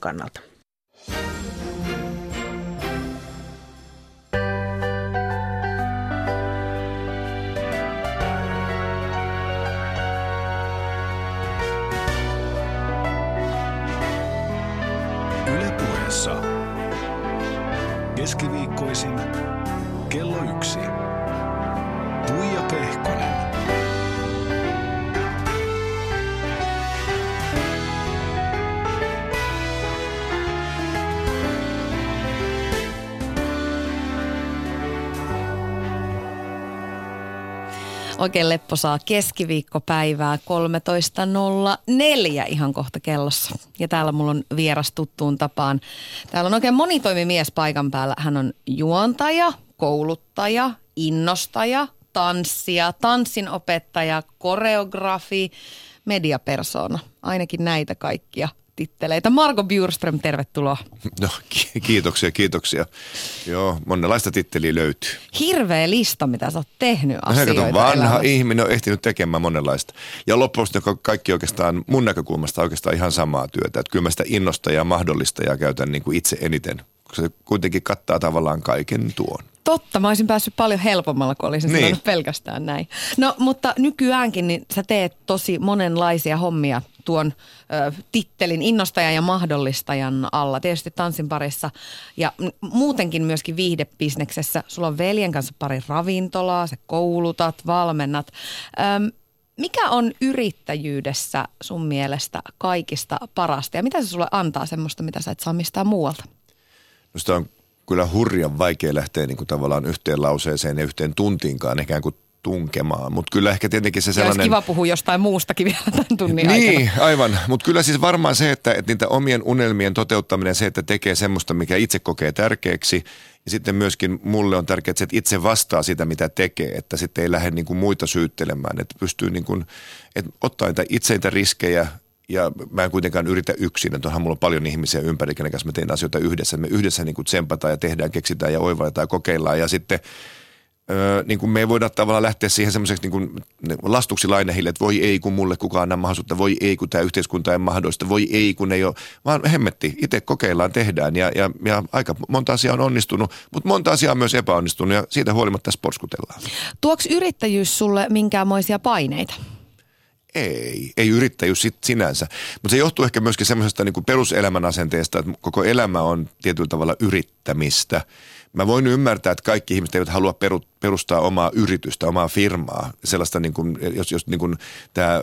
kannalta. Yle puheessa. Keskiviikkoisin kello yksi. Tuija Pehkonen. Oikein lepposaa keskiviikkopäivää 13.04 ihan kohta kellossa. Ja täällä mulla on vieras tuttuun tapaan. Täällä on oikein monitoimimies paikan päällä. Hän on juontaja, kouluttaja, innostaja, tanssija, tanssinopettaja, koreografi, mediapersona. Ainakin näitä kaikkia titteleitä. Marko Bjurström, tervetuloa. No ki- kiitoksia, kiitoksia. Joo, monenlaista titteliä löytyy. Hirveä lista, mitä sä oot tehnyt No, asioita kato, vanha elämässä. ihminen on ehtinyt tekemään monenlaista. Ja loppujen lopuksi kaikki oikeastaan mun näkökulmasta oikeastaan ihan samaa työtä. Että kyllä mä sitä innosta ja mahdollista ja käytän niin kuin itse eniten. Koska se kuitenkin kattaa tavallaan kaiken tuon. Totta, mä olisin päässyt paljon helpommalla, kun olisin Niin. sanonut pelkästään näin. No, mutta nykyäänkin niin sä teet tosi monenlaisia hommia tuon ö, tittelin innostajan ja mahdollistajan alla. Tietysti tanssin parissa ja muutenkin myöskin viihdebisneksessä. Sulla on veljen kanssa pari ravintolaa, sä koulutat, valmennat. Öm, mikä on yrittäjyydessä sun mielestä kaikista parasta ja mitä se sulle antaa semmoista, mitä sä et saa mistään muualta? No sitä on kyllä hurjan vaikea lähteä niin kuin tavallaan yhteen lauseeseen ja yhteen tuntiinkaan ikään kuin tunkemaan. Mutta kyllä ehkä tietenkin se Sellainen... Olisi kiva puhua jostain muustakin vielä tämän tunnin aikana. Niin, aivan. Mutta kyllä siis varmaan se, että, että niitä omien unelmien toteuttaminen, se, että tekee semmoista, mikä itse kokee tärkeäksi. Ja sitten myöskin mulle on tärkeää, että se, että itse vastaa sitä, mitä tekee, että sitten ei lähde niin kuin muita syyttelemään. Että pystyy niin kuin, että ottaa niitä itse niitä riskejä ja mä en kuitenkaan yritä yksin, että onhan mulla on paljon ihmisiä ympäri, kenen kanssa mä teen asioita yhdessä. Me yhdessä niin kuin tsempataan ja tehdään, keksitään ja oivalletaan ja kokeillaan. Ja sitten Öö, niin kuin me ei voida tavallaan lähteä siihen semmoiseksi niin kuin lastuksi lainehille, että voi ei kun mulle kukaan anna mahdollisuutta, voi ei kun tämä yhteiskunta ei mahdollista, voi ei kun ei ole, vaan hemmetti, itse kokeillaan, tehdään. Ja, ja, ja aika monta asiaa on onnistunut, mutta monta asiaa on myös epäonnistunut. Ja siitä huolimatta tässä porskutellaan. Tuoks yrittäjyys sulle minkäänmoisia paineita? Ei, ei yrittäjyys sit sinänsä. Mutta se johtuu ehkä myöskin semmoisesta niin peruselämän asenteesta, että koko elämä on tietyllä tavalla yrittämistä. Mä voin ymmärtää, että kaikki ihmiset eivät halua peru, perustaa omaa yritystä, omaa firmaa. Sellaista, niin kuin, jos, jos niin tämä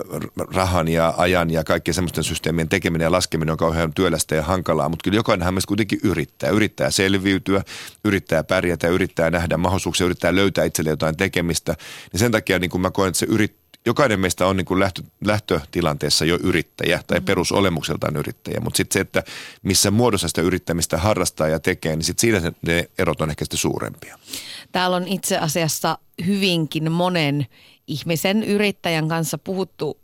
rahan ja ajan ja kaikkien semmoisten systeemien tekeminen ja laskeminen on kauhean työlästä ja hankalaa. Mutta kyllä jokainenhan meistä kuitenkin yrittää. Yrittää selviytyä, yrittää pärjätä, yrittää nähdä mahdollisuuksia, yrittää löytää itselle jotain tekemistä. Ja sen takia niin kuin mä koen, että se yrittää jokainen meistä on niin kuin lähtö, lähtötilanteessa jo yrittäjä tai perusolemukseltaan yrittäjä, mutta sitten se, että missä muodossa sitä yrittämistä harrastaa ja tekee, niin sitten siinä se- ne erot on ehkä sitten suurempia. Täällä on itse asiassa hyvinkin monen ihmisen yrittäjän kanssa puhuttu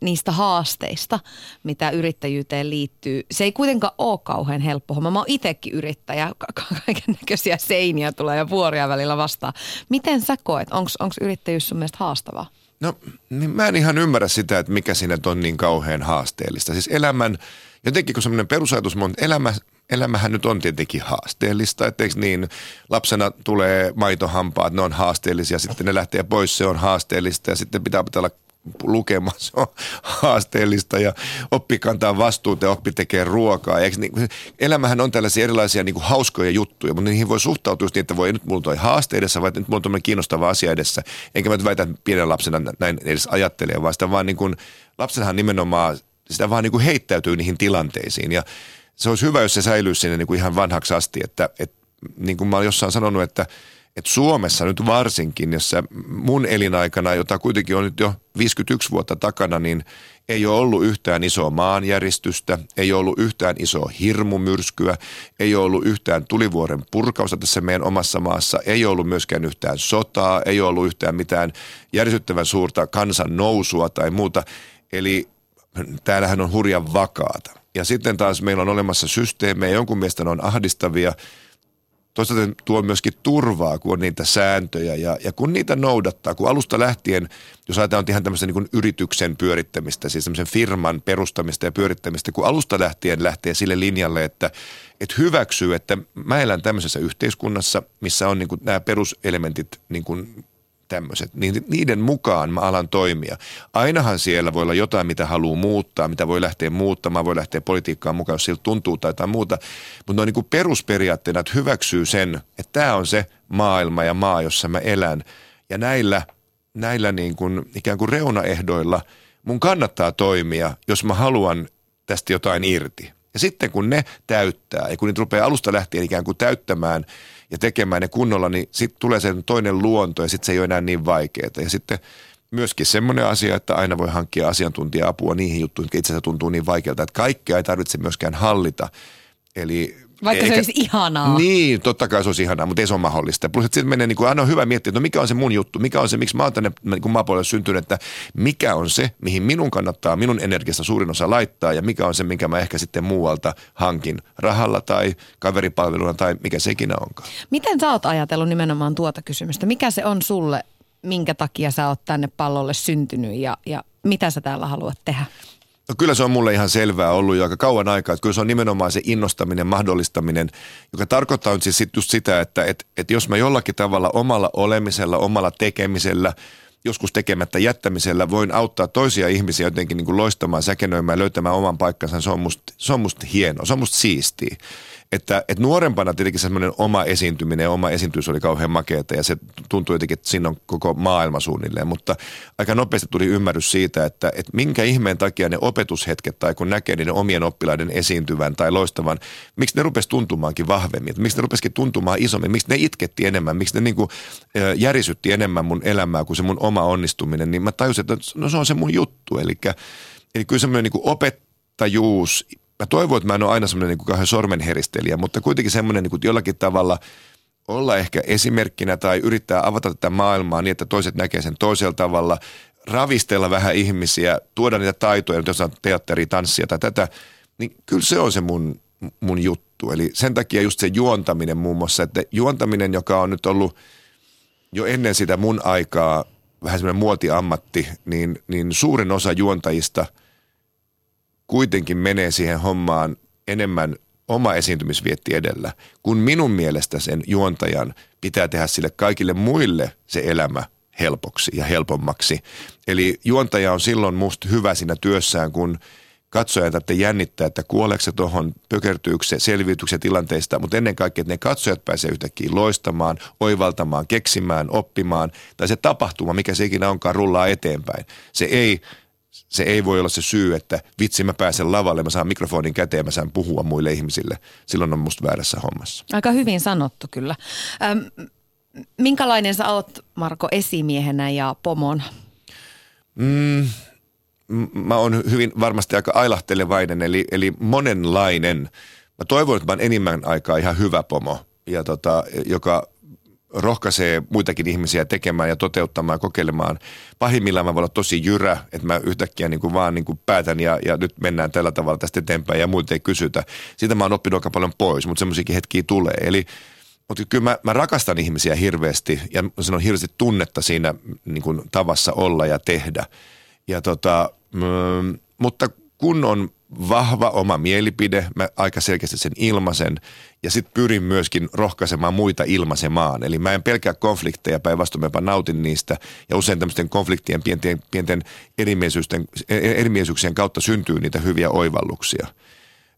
niistä haasteista, mitä yrittäjyyteen liittyy. Se ei kuitenkaan ole kauhean helppo homma. Mä oon itsekin yrittäjä. Kaiken näköisiä seiniä tulee ja vuoria välillä vastaan. Miten sä koet? Onko yrittäjyys sun mielestä haastavaa? No niin mä en ihan ymmärrä sitä, että mikä siinä on niin kauhean haasteellista. Siis elämän, jotenkin kun semmoinen perusajatus, mun elämä, elämähän nyt on tietenkin haasteellista. Että niin, lapsena tulee maitohampaat, ne on haasteellisia, sitten ne lähtee pois, se on haasteellista ja sitten pitää pitää lukemaan, se on haasteellista ja oppi kantaa vastuuta ja oppi tekee ruokaa. Eikö niin, elämähän on tällaisia erilaisia niin kuin hauskoja juttuja, mutta niihin voi suhtautua niin, että voi nyt mulla toi haaste edessä, vai nyt mulla on kiinnostava asia edessä. Enkä mä nyt väitä, pienen lapsena näin edes ajattelee, vaan sitä vaan niin kuin, lapsenhan nimenomaan, sitä vaan niin kuin heittäytyy niihin tilanteisiin ja se olisi hyvä, jos se säilyisi sinne niin kuin ihan vanhaksi asti, että, että niin kuin mä oon jossain sanonut, että että Suomessa nyt varsinkin, jossa mun elinaikana, jota kuitenkin on nyt jo 51 vuotta takana, niin ei ole ollut yhtään isoa maanjäristystä, ei ole ollut yhtään isoa hirmumyrskyä, ei ole ollut yhtään tulivuoren purkausta tässä meidän omassa maassa, ei ole ollut myöskään yhtään sotaa, ei ole ollut yhtään mitään järsyttävän suurta kansan nousua tai muuta. Eli täällähän on hurjan vakaata. Ja sitten taas meillä on olemassa systeemejä, jonkun mielestä ne on ahdistavia, toisaalta tuo myöskin turvaa, kun on niitä sääntöjä ja, ja kun niitä noudattaa, kun alusta lähtien, jos ajatellaan ihan tämmöisen niin yrityksen pyörittämistä, siis tämmöisen firman perustamista ja pyörittämistä, kun alusta lähtien lähtee sille linjalle, että, että hyväksyy, että mä elän tämmöisessä yhteiskunnassa, missä on niin kuin nämä peruselementit niin kuin tämmöiset, niin niiden mukaan mä alan toimia. Ainahan siellä voi olla jotain, mitä haluaa muuttaa, mitä voi lähteä muuttamaan, voi lähteä politiikkaan mukaan, jos siltä tuntuu tai jotain muuta. Mutta on niin kuin perusperiaatteena, että hyväksyy sen, että tämä on se maailma ja maa, jossa mä elän. Ja näillä, näillä niin kuin ikään kuin reunaehdoilla mun kannattaa toimia, jos mä haluan tästä jotain irti. Ja sitten kun ne täyttää ja kun niitä rupeaa alusta lähtien ikään kuin täyttämään ja tekemään ne kunnolla, niin sitten tulee sen toinen luonto ja sitten se ei ole enää niin vaikeaa. Ja sitten myöskin semmoinen asia, että aina voi hankkia asiantuntija-apua niihin juttuihin, jotka itse asiassa tuntuu niin vaikealta, että kaikkea ei tarvitse myöskään hallita. Eli vaikka Eikä, se olisi ihanaa. Niin, totta kai se olisi ihanaa, mutta ei se ole mahdollista. Plus, että sitten menee niin kuin, aina on hyvä miettiä, että no mikä on se mun juttu, mikä on se, miksi mä oon tänne niin kuin maapuolelle syntynyt, että mikä on se, mihin minun kannattaa minun energiasta suurin osa laittaa ja mikä on se, minkä mä ehkä sitten muualta hankin rahalla tai kaveripalveluna tai mikä se ikinä onkaan. Miten sä oot ajatellut nimenomaan tuota kysymystä? Mikä se on sulle, minkä takia sä oot tänne pallolle syntynyt ja, ja mitä sä täällä haluat tehdä? No kyllä se on mulle ihan selvää ollut jo aika kauan aikaa, että kyllä se on nimenomaan se innostaminen, mahdollistaminen, joka tarkoittaa nyt siis just sitä, että, että, että jos mä jollakin tavalla omalla olemisella, omalla tekemisellä, joskus tekemättä jättämisellä voin auttaa toisia ihmisiä jotenkin niin kuin loistamaan, säkenöimään, löytämään oman paikkansa, se on musta, se on hienoa, se on musta siistiä että, että nuorempana tietenkin semmoinen oma esiintyminen ja oma esiintys oli kauhean makeata ja se tuntui jotenkin, että siinä on koko maailma suunnilleen, mutta aika nopeasti tuli ymmärrys siitä, että, että minkä ihmeen takia ne opetushetket tai kun näkee niiden omien oppilaiden esiintyvän tai loistavan, miksi ne rupesi tuntumaankin vahvemmin, miksi ne rupesikin tuntumaan isommin, miksi ne itketti enemmän, miksi ne niin kuin, järisytti enemmän mun elämää kuin se mun oma onnistuminen, niin mä tajusin, että no se on se mun juttu, eli, eli kyllä semmoinen niin opettajuus mä toivon, että mä en ole aina semmoinen niin kauhean sormenheristelijä, mutta kuitenkin semmoinen niin kuin jollakin tavalla olla ehkä esimerkkinä tai yrittää avata tätä maailmaa niin, että toiset näkee sen toisella tavalla, ravistella vähän ihmisiä, tuoda niitä taitoja, jos on teatteri, tanssia tai tätä, niin kyllä se on se mun, mun juttu. Eli sen takia just se juontaminen muun muassa, että juontaminen, joka on nyt ollut jo ennen sitä mun aikaa vähän semmoinen muotiammatti, niin, niin suurin osa juontajista – kuitenkin menee siihen hommaan enemmän oma esiintymisvietti edellä, kun minun mielestä sen juontajan pitää tehdä sille kaikille muille se elämä helpoksi ja helpommaksi. Eli juontaja on silloin musta hyvä siinä työssään, kun katsoja tarvitsee jännittää, että kuoleeko se tuohon, pökertyykö se, selviytyykö se tilanteista, mutta ennen kaikkea, että ne katsojat pääsee yhtäkkiä loistamaan, oivaltamaan, keksimään, oppimaan, tai se tapahtuma, mikä se ikinä onkaan, rullaa eteenpäin. Se ei se ei voi olla se syy, että vitsi mä pääsen lavalle, mä saan mikrofonin käteen, mä saan puhua muille ihmisille. Silloin on musta väärässä hommassa. Aika hyvin sanottu kyllä. Ähm, minkälainen sä oot Marko esimiehenä ja pomona? Mm, mä oon hyvin varmasti aika ailahtelevainen, eli, eli monenlainen. Mä toivon, että mä oon enimmän aikaa ihan hyvä pomo, ja tota, joka rohkaisee muitakin ihmisiä tekemään ja toteuttamaan ja kokeilemaan. Pahimmillaan mä voin olla tosi jyrä, että mä yhtäkkiä niin kuin vaan niin kuin päätän ja, ja nyt mennään tällä tavalla tästä eteenpäin ja muilta ei kysytä. Siitä mä oon oppinut aika paljon pois, mutta semmoisiakin hetkiä tulee. Eli mutta kyllä mä, mä rakastan ihmisiä hirveästi ja se on hirveästi tunnetta siinä niin kuin tavassa olla ja tehdä. Ja tota, mm, mutta kun on vahva oma mielipide, mä aika selkeästi sen ilmaisen ja sitten pyrin myöskin rohkaisemaan muita ilmaisemaan. Eli mä en pelkää konflikteja, päinvastoin mä nautin niistä. Ja usein tämmöisten konfliktien pienten, pienten erimielisyyksien kautta syntyy niitä hyviä oivalluksia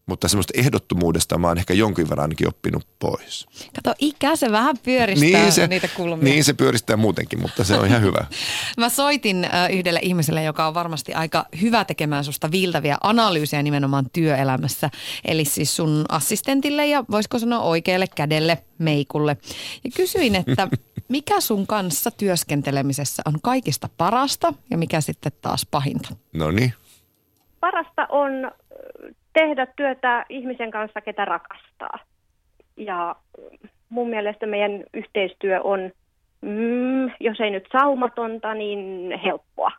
mutta semmoista ehdottomuudesta mä oon ehkä jonkin verran ainakin oppinut pois. Kato, ikä se vähän pyöristää niin se, niitä kulmia. Niin se pyöristää muutenkin, mutta se on ihan hyvä. mä soitin yhdelle ihmiselle, joka on varmasti aika hyvä tekemään susta viiltäviä analyysejä nimenomaan työelämässä. Eli siis sun assistentille ja voisiko sanoa oikealle kädelle Meikulle. Ja kysyin, että mikä sun kanssa työskentelemisessä on kaikista parasta ja mikä sitten taas pahinta? No niin. Parasta on tehdä työtä ihmisen kanssa, ketä rakastaa. Ja mun mielestä meidän yhteistyö on, mm, jos ei nyt saumatonta, niin helppoa.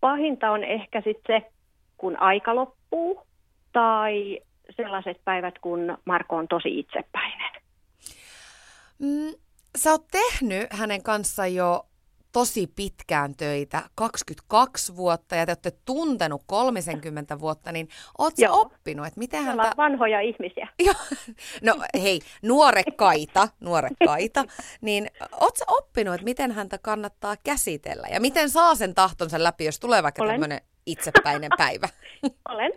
Pahinta on ehkä sitten se, kun aika loppuu, tai sellaiset päivät, kun Marko on tosi itsepäinen. Mm, sä oot tehnyt hänen kanssaan jo tosi pitkään töitä, 22 vuotta ja te olette tuntenut 30 vuotta, niin sä oppinut, että miten häntä... vanhoja ihmisiä. no hei, nuorekkaita, nuorekkaita, niin sä oppinut, että miten häntä kannattaa käsitellä ja miten saa sen tahtonsa läpi, jos tulee vaikka tämmöinen itsepäinen päivä? Olen.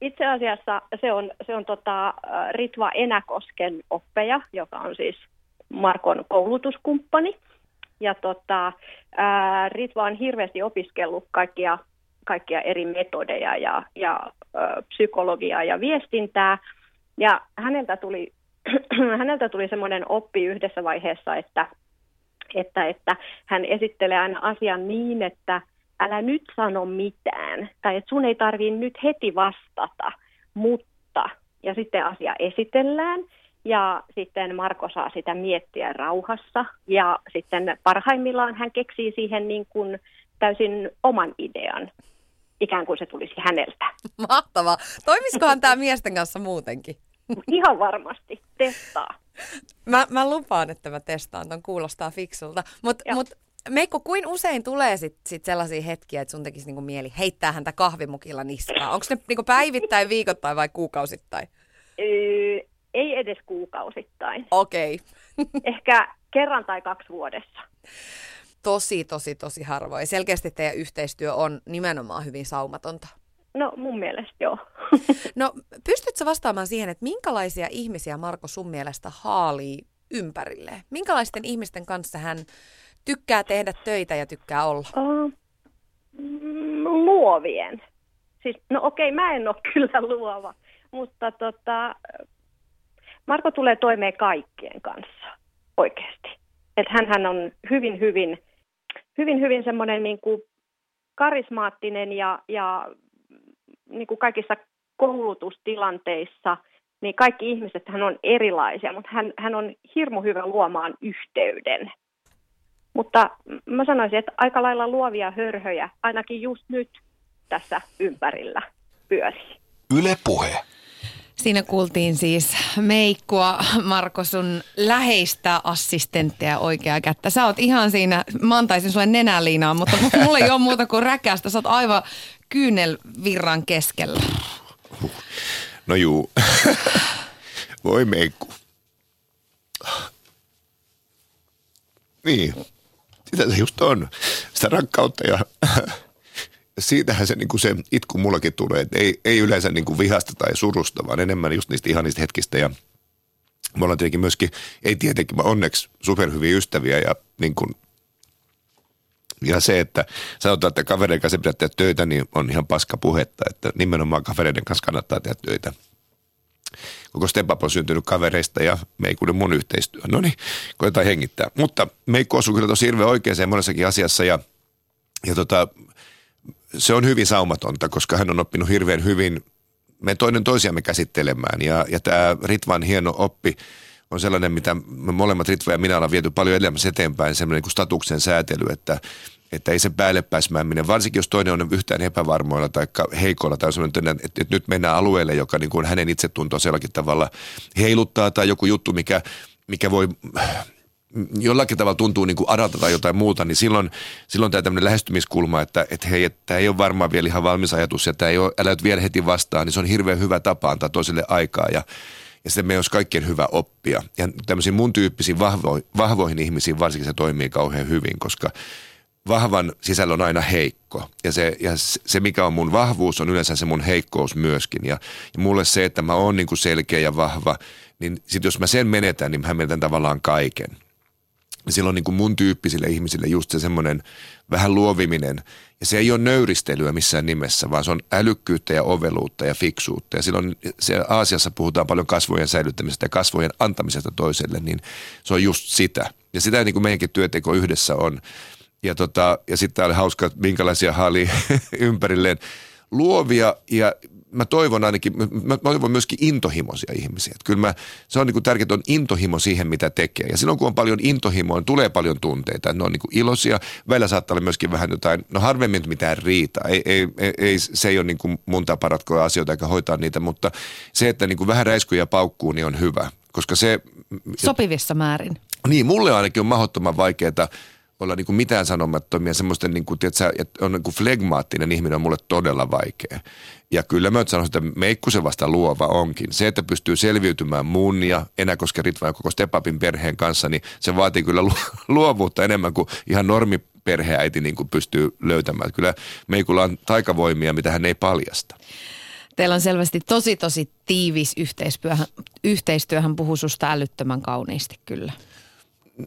Itse asiassa se on, se on tota, Ritva Enäkosken oppeja, joka on siis Markon koulutuskumppani. Ja tota, ää, Ritva on hirveästi opiskellut kaikkia, kaikkia eri metodeja ja, ja ä, psykologiaa ja viestintää. Ja häneltä tuli, häneltä tuli semmoinen oppi yhdessä vaiheessa, että, että, että hän esittelee aina asian niin, että älä nyt sano mitään, tai että sun ei tarvitse nyt heti vastata, mutta, ja sitten asia esitellään, ja sitten Marko saa sitä miettiä rauhassa. Ja sitten parhaimmillaan hän keksii siihen niin kuin täysin oman idean, ikään kuin se tulisi häneltä. Mahtavaa. Toimiskohan tämä miesten kanssa muutenkin? Ihan varmasti. Testaa. Mä, mä lupaan, että mä testaan ton, kuulostaa fiksulta. Mutta mut, Meikko, kuin usein tulee sit, sit sellaisia hetkiä, että sun tekisi niinku mieli heittää häntä kahvimukilla niskaa? Onko ne niinku päivittäin, viikoittain vai kuukausittain? Ei edes kuukausittain. Okei. Okay. Ehkä kerran tai kaksi vuodessa. Tosi, tosi, tosi harvoin. Selkeästi teidän yhteistyö on nimenomaan hyvin saumatonta. No mun mielestä joo. no pystytkö vastaamaan siihen, että minkälaisia ihmisiä Marko sun mielestä haalii ympärille? Minkälaisten ihmisten kanssa hän tykkää tehdä töitä ja tykkää olla? Uh, luovien. Siis, no okei, mä en ole kyllä luova, mutta tota, Marko tulee toimeen kaikkien kanssa oikeasti. Että hän on hyvin, hyvin, hyvin, hyvin semmoinen niin kuin karismaattinen ja, ja niin kuin kaikissa koulutustilanteissa, niin kaikki ihmiset hän on erilaisia, mutta hän, hän on hirmu hyvä luomaan yhteyden. Mutta mä sanoisin, että aika lailla luovia hörhöjä, ainakin just nyt tässä ympärillä pyörii. Yle Puhe. Siinä kuultiin siis Meikkua, Marko, sun läheistä assistenttia oikea kättä. Sä oot ihan siinä, mä antaisin sulle nenäliinaa, mutta mulla ei ole muuta kuin räkästä. Sä oot aivan kyynelvirran keskellä. No juu. Voi Meikku. Niin, sitä se just on. Sitä rakkautta ja siitähän se, niin kuin se itku mullakin tulee, että ei, ei yleensä niin kuin vihasta tai surusta, vaan enemmän just niistä ihanista hetkistä ja me ollaan tietenkin myöskin, ei tietenkin, onneksi superhyviä ystäviä ja niin kuin, ja se, että sanotaan, että kavereiden kanssa pitää tehdä töitä, niin on ihan paska puhetta, että nimenomaan kavereiden kanssa kannattaa tehdä töitä. Koko Stepap on syntynyt kavereista ja Meikuuden mun yhteistyö. No niin, koetaan hengittää. Mutta Meikku osuu kyllä tosi hirveän oikeaan monessakin asiassa ja, ja tota, se on hyvin saumatonta, koska hän on oppinut hirveän hyvin me toinen toisiamme käsittelemään. Ja, ja tämä Ritvan hieno oppi on sellainen, mitä me molemmat Ritva ja minä ollaan viety paljon elämässä eteenpäin, semmoinen kuin statuksen säätely, että, että ei se päälle pääsmääminen, varsinkin jos toinen on yhtään epävarmoilla tai heikoilla tai sellainen, että, että nyt mennään alueelle, joka niin kuin hänen itsetuntoa sellakin tavalla heiluttaa tai joku juttu, mikä, mikä voi jollakin tavalla tuntuu niin kuin adalta tai jotain muuta, niin silloin, silloin tämä tämmöinen lähestymiskulma, että, että hei, että tämä ei ole varmaan vielä ihan valmis ajatus ja tämä ei ole, älä nyt vielä heti vastaan, niin se on hirveän hyvä tapa antaa toiselle aikaa ja, ja sitten meidän olisi kaikkien hyvä oppia. Ja tämmöisiin mun tyyppisiin vahvo, vahvoihin ihmisiin varsinkin se toimii kauhean hyvin, koska vahvan sisällä on aina heikko. Ja se, ja se, mikä on mun vahvuus, on yleensä se mun heikkous myöskin. Ja, ja mulle se, että mä oon niin kuin selkeä ja vahva, niin sitten jos mä sen menetän, niin mä menetän tavallaan kaiken silloin niin kuin mun tyyppisille ihmisille just se semmoinen vähän luoviminen. Ja se ei ole nöyristelyä missään nimessä, vaan se on älykkyyttä ja oveluutta ja fiksuutta. Ja silloin se Aasiassa puhutaan paljon kasvojen säilyttämisestä ja kasvojen antamisesta toiselle, niin se on just sitä. Ja sitä niin kuin meidänkin työteko yhdessä on. Ja, tota, ja sitten oli hauska, minkälaisia haali ympärilleen luovia ja mä toivon ainakin, mä toivon myöskin intohimoisia ihmisiä. Että kyllä mä, se on niin kuin tärkeää, että on intohimo siihen, mitä tekee. Ja silloin kun on paljon intohimoa, niin tulee paljon tunteita. Ne on niin kuin iloisia. Välillä saattaa olla myöskin vähän jotain, no harvemmin mitään riita. Ei, ei, ei, se ei ole niin kuin mun tapa ratkoa asioita eikä hoitaa niitä, mutta se, että niin kuin vähän räiskyjä paukkuu, niin on hyvä. Koska se, Sopivissa määrin. Niin, mulle ainakin on mahdottoman vaikeaa olla niin kuin mitään sanomattomia, semmoisten, niin kuin, tiedätkö, että on niin kuin flegmaattinen ihminen on mulle todella vaikea. Ja kyllä mä sanoisin, että meikkusen vasta luova onkin. Se, että pystyy selviytymään mun ja Enäkosken Ritvan ja koko Stepapin perheen kanssa, niin se vaatii kyllä luovuutta enemmän kuin ihan normi perheäiti niin kuin pystyy löytämään. Kyllä meikulla on taikavoimia, mitä hän ei paljasta. Teillä on selvästi tosi tosi tiivis yhteistyöhän, yhteistyöhän puhuu susta älyttömän kauniisti kyllä.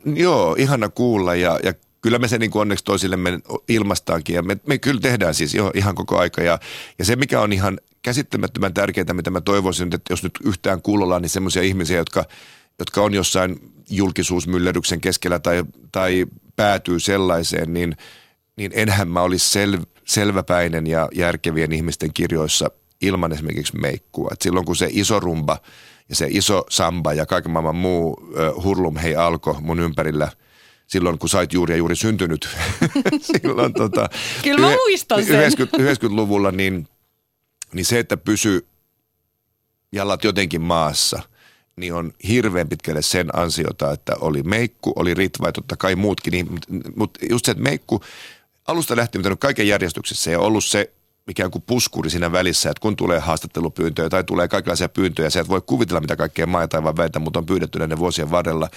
Joo, ihana kuulla ja, ja kyllä me se niin kuin onneksi toisillemme ilmastaankin ja me, me kyllä tehdään siis jo ihan koko aika ja, ja se mikä on ihan käsittämättömän tärkeää, mitä mä toivoisin, että jos nyt yhtään kuulolla, niin semmoisia ihmisiä, jotka, jotka on jossain julkisuusmyllerryksen keskellä tai, tai päätyy sellaiseen, niin, niin enhän mä olisi sel, selväpäinen ja järkevien ihmisten kirjoissa ilman esimerkiksi meikkua. Et silloin kun se iso rumba ja se iso samba ja kaiken maailman muu uh, hurlum hei alkoi mun ympärillä – silloin, kun sait juuri ja juuri syntynyt. silloin, tota, Kyllä mä muistan sen. 90, 90-luvulla, niin, niin se, että pysy jalat jotenkin maassa, niin on hirveän pitkälle sen ansiota, että oli meikku, oli ritva ja totta kai muutkin. Niin, mutta just se, että meikku alusta lähtien on kaiken järjestyksessä ja ollut se ikään kuin puskuri siinä välissä, että kun tulee haastattelupyyntöjä tai tulee kaikenlaisia pyyntöjä, sä et voi kuvitella mitä kaikkea maa ja taivaan mutta on pyydetty näiden vuosien varrella,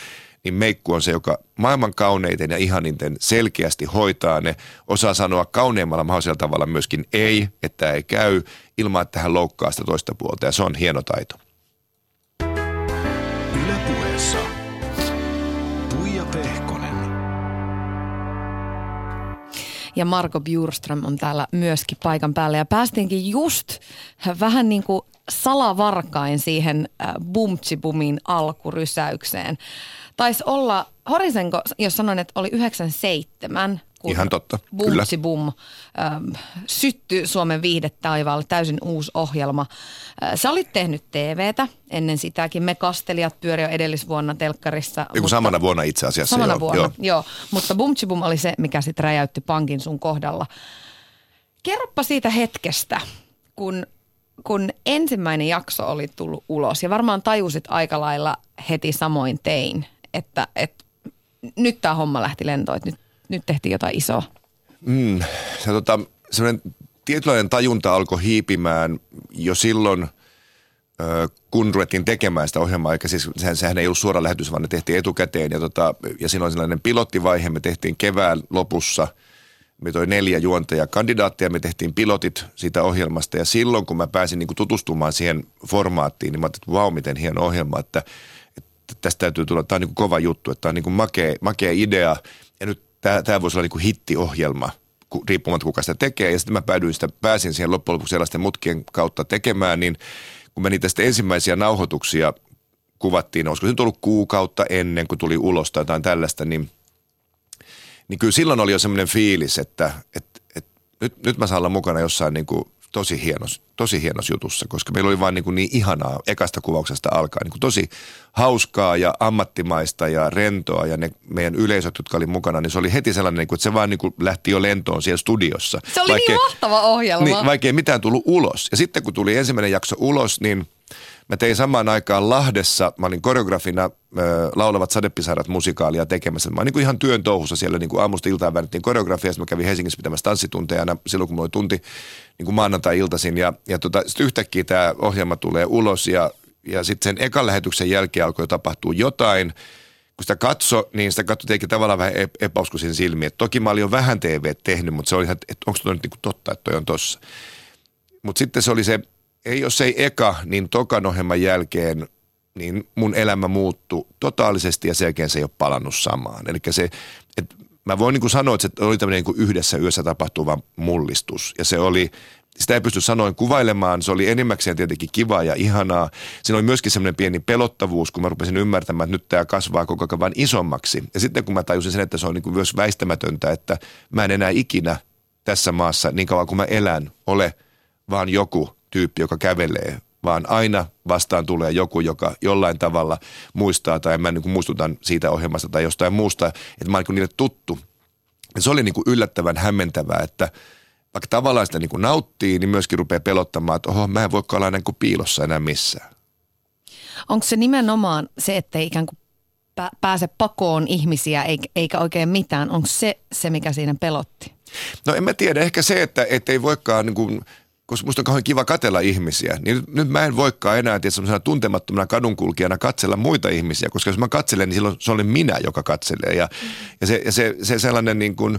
niin meikku on se, joka maailman kauneiten ja ihaninten selkeästi hoitaa ne, osaa sanoa kauneimmalla mahdollisella tavalla myöskin ei, että ei käy, ilman että hän loukkaa sitä toista puolta ja se on hieno taito. Ylepuheessa Ja Marko Bjurström on täällä myöskin paikan päällä. Ja päästiinkin just vähän niin kuin salavarkain siihen äh, Bumtsibumin alkurysäykseen. Taisi olla, Horisenko, jos sanoin, että oli 97, kun Ihan totta, Bumtsi Bum ähm, syttyi Suomen viihdetaivaalle, täysin uusi ohjelma. Äh, sä olit tehnyt TVtä ennen sitäkin. Me kastelijat pyöri jo edellisvuonna telkkarissa. Joku samana vuonna itse asiassa. Samana joo, vuonna, joo. joo. Mutta Bumtsi Bum oli se, mikä sitten räjäytti pankin sun kohdalla. Kerropa siitä hetkestä, kun kun ensimmäinen jakso oli tullut ulos ja varmaan tajusit aika lailla heti samoin tein, että, että nyt tämä homma lähti lentoon, että nyt, nyt tehtiin jotain isoa? Mm, se, tota, semmoinen tietynlainen tajunta alkoi hiipimään jo silloin, kun ruvettiin tekemään sitä ohjelmaa, eikä siis sehän, sehän ei ollut suora lähetys, vaan ne tehtiin etukäteen. Ja, tota, ja silloin sellainen pilottivaihe, me tehtiin kevään lopussa – me toi neljä juontajaa kandidaattia, me tehtiin pilotit siitä ohjelmasta. Ja silloin kun mä pääsin niin kuin tutustumaan siihen formaattiin, niin mä ajattelin, että vau, miten hieno ohjelma, että tästä täytyy tulla, tämä on niin kova juttu, että tämä on niin makea, makea idea. Ja nyt tämä, tämä voisi olla niin hittiohjelma, riippumatta kuka sitä tekee. Ja sitten mä päädyin sitä, pääsin siihen loppujen lopuksi sellaisten mutkien kautta tekemään, niin kun me niitä sitten ensimmäisiä nauhoituksia kuvattiin, olisiko se nyt ollut kuukautta ennen kuin tuli ulos tai jotain tällaista, niin, niin kyllä silloin oli jo semmoinen fiilis, että, että, että nyt, nyt mä saan olla mukana jossain niin kuin tosi hienos, tosi hienos jutussa, koska meillä oli vaan niin, kuin niin ihanaa ekasta kuvauksesta alkaen. Niin kuin tosi hauskaa ja ammattimaista ja rentoa ja ne meidän yleisöt, jotka oli mukana, niin se oli heti sellainen, niin että se vaan niin kuin lähti jo lentoon siellä studiossa. Se oli vaikkei, niin mahtava ohjelma. Niin, vaikka ei mitään tullut ulos. Ja sitten kun tuli ensimmäinen jakso ulos, niin – Mä tein samaan aikaan Lahdessa, mä olin koreografina äh, Laulavat sadepisarat musikaalia tekemässä. Mä olin niin kuin ihan työn touhussa siellä niin kuin aamusta iltaan väännettiin koreografiaa. Mä kävin Helsingissä pitämässä tanssitunteja silloin, kun mulla oli tunti niin kuin maanantai-iltaisin. Ja, ja tota, sitten yhtäkkiä tämä ohjelma tulee ulos ja, ja sitten sen ekan lähetyksen jälkeen alkoi tapahtua jotain. Kun sitä katso, niin sitä katso teikin tavallaan vähän epäuskoisin silmiin. Et toki mä olin jo vähän TV tehnyt, mutta se oli ihan, että onko toi nyt niin kuin totta, että toi on tossa. Mutta sitten se oli se ei jos ei eka, niin tokan ohjelman jälkeen niin mun elämä muuttui totaalisesti ja sen jälkeen se ei ole palannut samaan. Eli se, että mä voin niin kuin sanoa, että se oli tämmöinen niin yhdessä yössä tapahtuva mullistus ja se oli, sitä ei pysty sanoin kuvailemaan, se oli enimmäkseen tietenkin kiva ja ihanaa. Siinä oli myöskin semmoinen pieni pelottavuus, kun mä rupesin ymmärtämään, että nyt tämä kasvaa koko ajan vain isommaksi. Ja sitten kun mä tajusin sen, että se on niin kuin myös väistämätöntä, että mä en enää ikinä tässä maassa niin kauan kuin mä elän ole vaan joku, tyyppi, joka kävelee, vaan aina vastaan tulee joku, joka jollain tavalla muistaa tai mä niin kuin muistutan siitä ohjelmasta tai jostain muusta, että mä oon niin niille tuttu. Ja se oli niin kuin yllättävän hämmentävää, että vaikka tavallaan sitä niin kuin nauttii, niin myöskin rupeaa pelottamaan, että oho, mä en voi olla niin kuin piilossa enää missään. Onko se nimenomaan se, että ei ikään kuin pä- pääse pakoon ihmisiä eikä, eikä oikein mitään? Onko se se, mikä siinä pelotti? No en mä tiedä, ehkä se, että ei voikaan niin kuin, koska musta on kauhean kiva katella ihmisiä, niin nyt, nyt mä en voikaan enää tietysti semmoisena tuntemattomana kadunkulkijana katsella muita ihmisiä, koska jos mä katselen, niin silloin se oli minä, joka katselee. Ja, mm. ja, se, ja se, se sellainen niin kuin,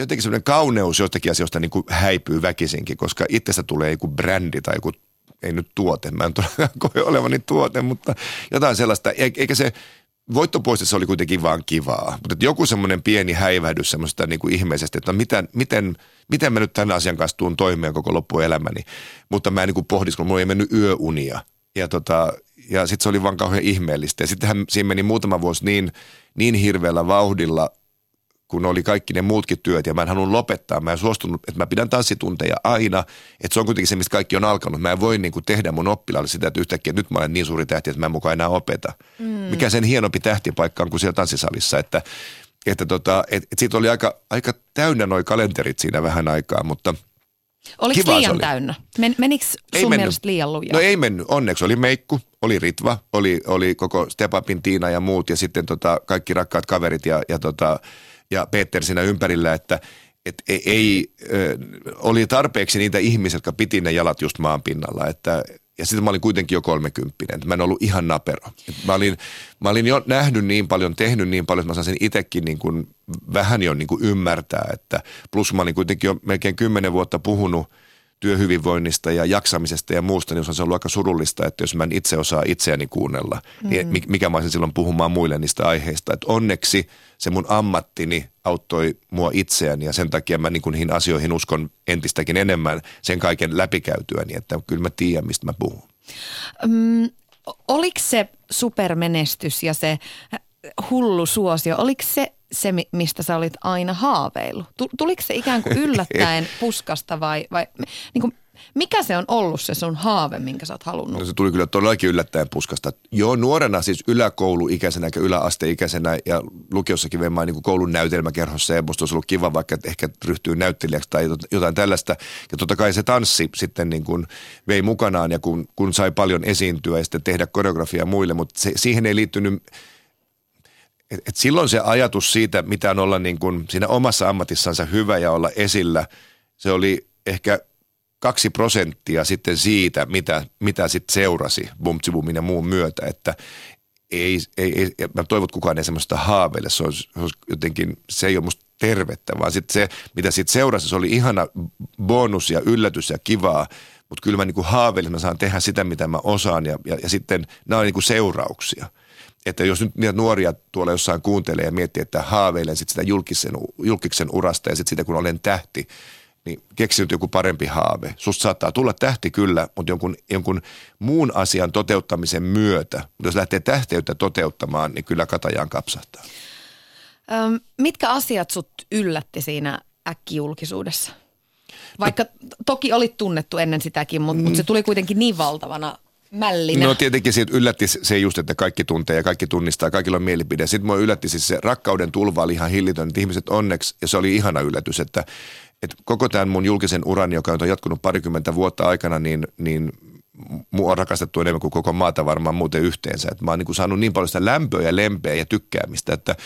jotenkin semmoinen kauneus jostakin asioista niin kuin häipyy väkisinkin, koska itsestä tulee joku brändi tai joku, ei nyt tuote, mä en koe olevani tuote, mutta jotain sellaista, eikä se, voittopuistissa oli kuitenkin vaan kivaa, mutta joku semmoinen pieni häivähdys semmoista niin kuin ihmeisestä, että no miten, miten, miten mä nyt tämän asian kanssa tuun toimeen koko loppuelämäni. Mutta mä en niin pohdiskellut, mulla ei mennyt yöunia. Ja, tota, ja sitten se oli vaan kauhean ihmeellistä. Ja sittenhän siinä meni muutama vuosi niin, niin hirveällä vauhdilla kun oli kaikki ne muutkin työt ja mä en halunnut lopettaa. Mä en suostunut, että mä pidän tanssitunteja aina, että se on kuitenkin se, mistä kaikki on alkanut. Mä en voi niin kuin tehdä mun oppilaalle sitä, että yhtäkkiä että nyt mä olen niin suuri tähti, että mä en mukaan enää opeta. Mm. Mikä sen hienompi tähtipaikka on kuin siellä tanssisalissa, että, että tota, et, et siitä oli aika, aika täynnä noi kalenterit siinä vähän aikaa, mutta – Oliko liian oli. täynnä? Men, menikö sun ei mielestä liian lujaa? No ei mennyt. Onneksi oli Meikku, oli Ritva, oli, oli koko Stepapin Tiina ja muut ja sitten tota, kaikki rakkaat kaverit ja, ja tota, ja Peter siinä ympärillä, että et ei, ei ö, oli tarpeeksi niitä ihmisiä, jotka piti ne jalat just maan pinnalla, että ja sitten mä olin kuitenkin jo kolmekymppinen. Mä en ollut ihan napero. Mä, olin, mä olin jo nähnyt niin paljon, tehnyt niin paljon, että mä saisin itsekin niin kuin vähän jo niin kuin ymmärtää. Että plus mä olin kuitenkin jo melkein kymmenen vuotta puhunut – työhyvinvoinnista ja jaksamisesta ja muusta, niin se on ollut aika surullista, että jos mä en itse osaa itseäni kuunnella, niin mm. niin mikä mä olisin silloin puhumaan muille niistä aiheista. Että onneksi se mun ammattini auttoi mua itseäni ja sen takia mä niin kuin niihin asioihin uskon entistäkin enemmän sen kaiken läpikäytyäni, että kyllä mä tiedän, mistä mä puhun. Mm, oliko se supermenestys ja se hullu suosio, oliko se se, mistä sä olit aina haaveillut? Tuliko se ikään kuin yllättäen puskasta vai, vai niin kuin, mikä se on ollut se sun haave, minkä sä oot halunnut? No se tuli kyllä todellakin yllättäen puskasta. Joo, nuorena siis yläkouluikäisenä ja yläasteikäisenä ja lukiossakin vein niin koulun näytelmäkerhossa ja musta olisi ollut kiva vaikka ehkä ryhtyy näyttelijäksi tai jotain tällaista. Ja totta kai se tanssi sitten niin kuin vei mukanaan ja kun, kun sai paljon esiintyä ja sitten tehdä koreografiaa muille, mutta se, siihen ei liittynyt et, et silloin se ajatus siitä, mitä on olla niin kuin siinä omassa ammatissansa hyvä ja olla esillä, se oli ehkä kaksi prosenttia sitten siitä, mitä, mitä sitten seurasi Bumtsibumin ja muun myötä, että ei, ei, ei mä toivon, että kukaan ei semmoista haaveille, se, olisi, se, olisi jotenkin, se ei ole musta tervettä, vaan sitten se, mitä sitten seurasi, se oli ihana bonus ja yllätys ja kivaa, mutta kyllä mä niin kuin haaveilin, mä saan tehdä sitä, mitä mä osaan ja, ja, ja sitten nämä on niin kuin seurauksia – että jos nyt niitä nuoria tuolla jossain kuuntelee ja miettii, että haaveilen sit sitä julkisen, julkisen urasta ja sitten sitä kun olen tähti, niin keksi nyt joku parempi haave. Susta saattaa tulla tähti kyllä, mutta jonkun, jonkun muun asian toteuttamisen myötä, mutta jos lähtee tähteyttä toteuttamaan, niin kyllä katajaan kapsahtaa. Öm, mitkä asiat sut yllätti siinä äkkijulkisuudessa? Vaikka no, toki olit tunnettu ennen sitäkin, mutta, mm. mutta se tuli kuitenkin niin valtavana mällinä? No tietenkin siitä yllätti se just, että kaikki tuntee ja kaikki tunnistaa, kaikilla on mielipide. Sitten mua yllätti siis se rakkauden tulva oli ihan hillitön, että ihmiset onneksi, ja se oli ihana yllätys, että, että koko tämän mun julkisen uran, joka on jatkunut parikymmentä vuotta aikana, niin, niin mua on rakastettu enemmän kuin koko maata varmaan muuten yhteensä. Että mä oon niin saanut niin paljon sitä lämpöä ja lempeä ja tykkäämistä, että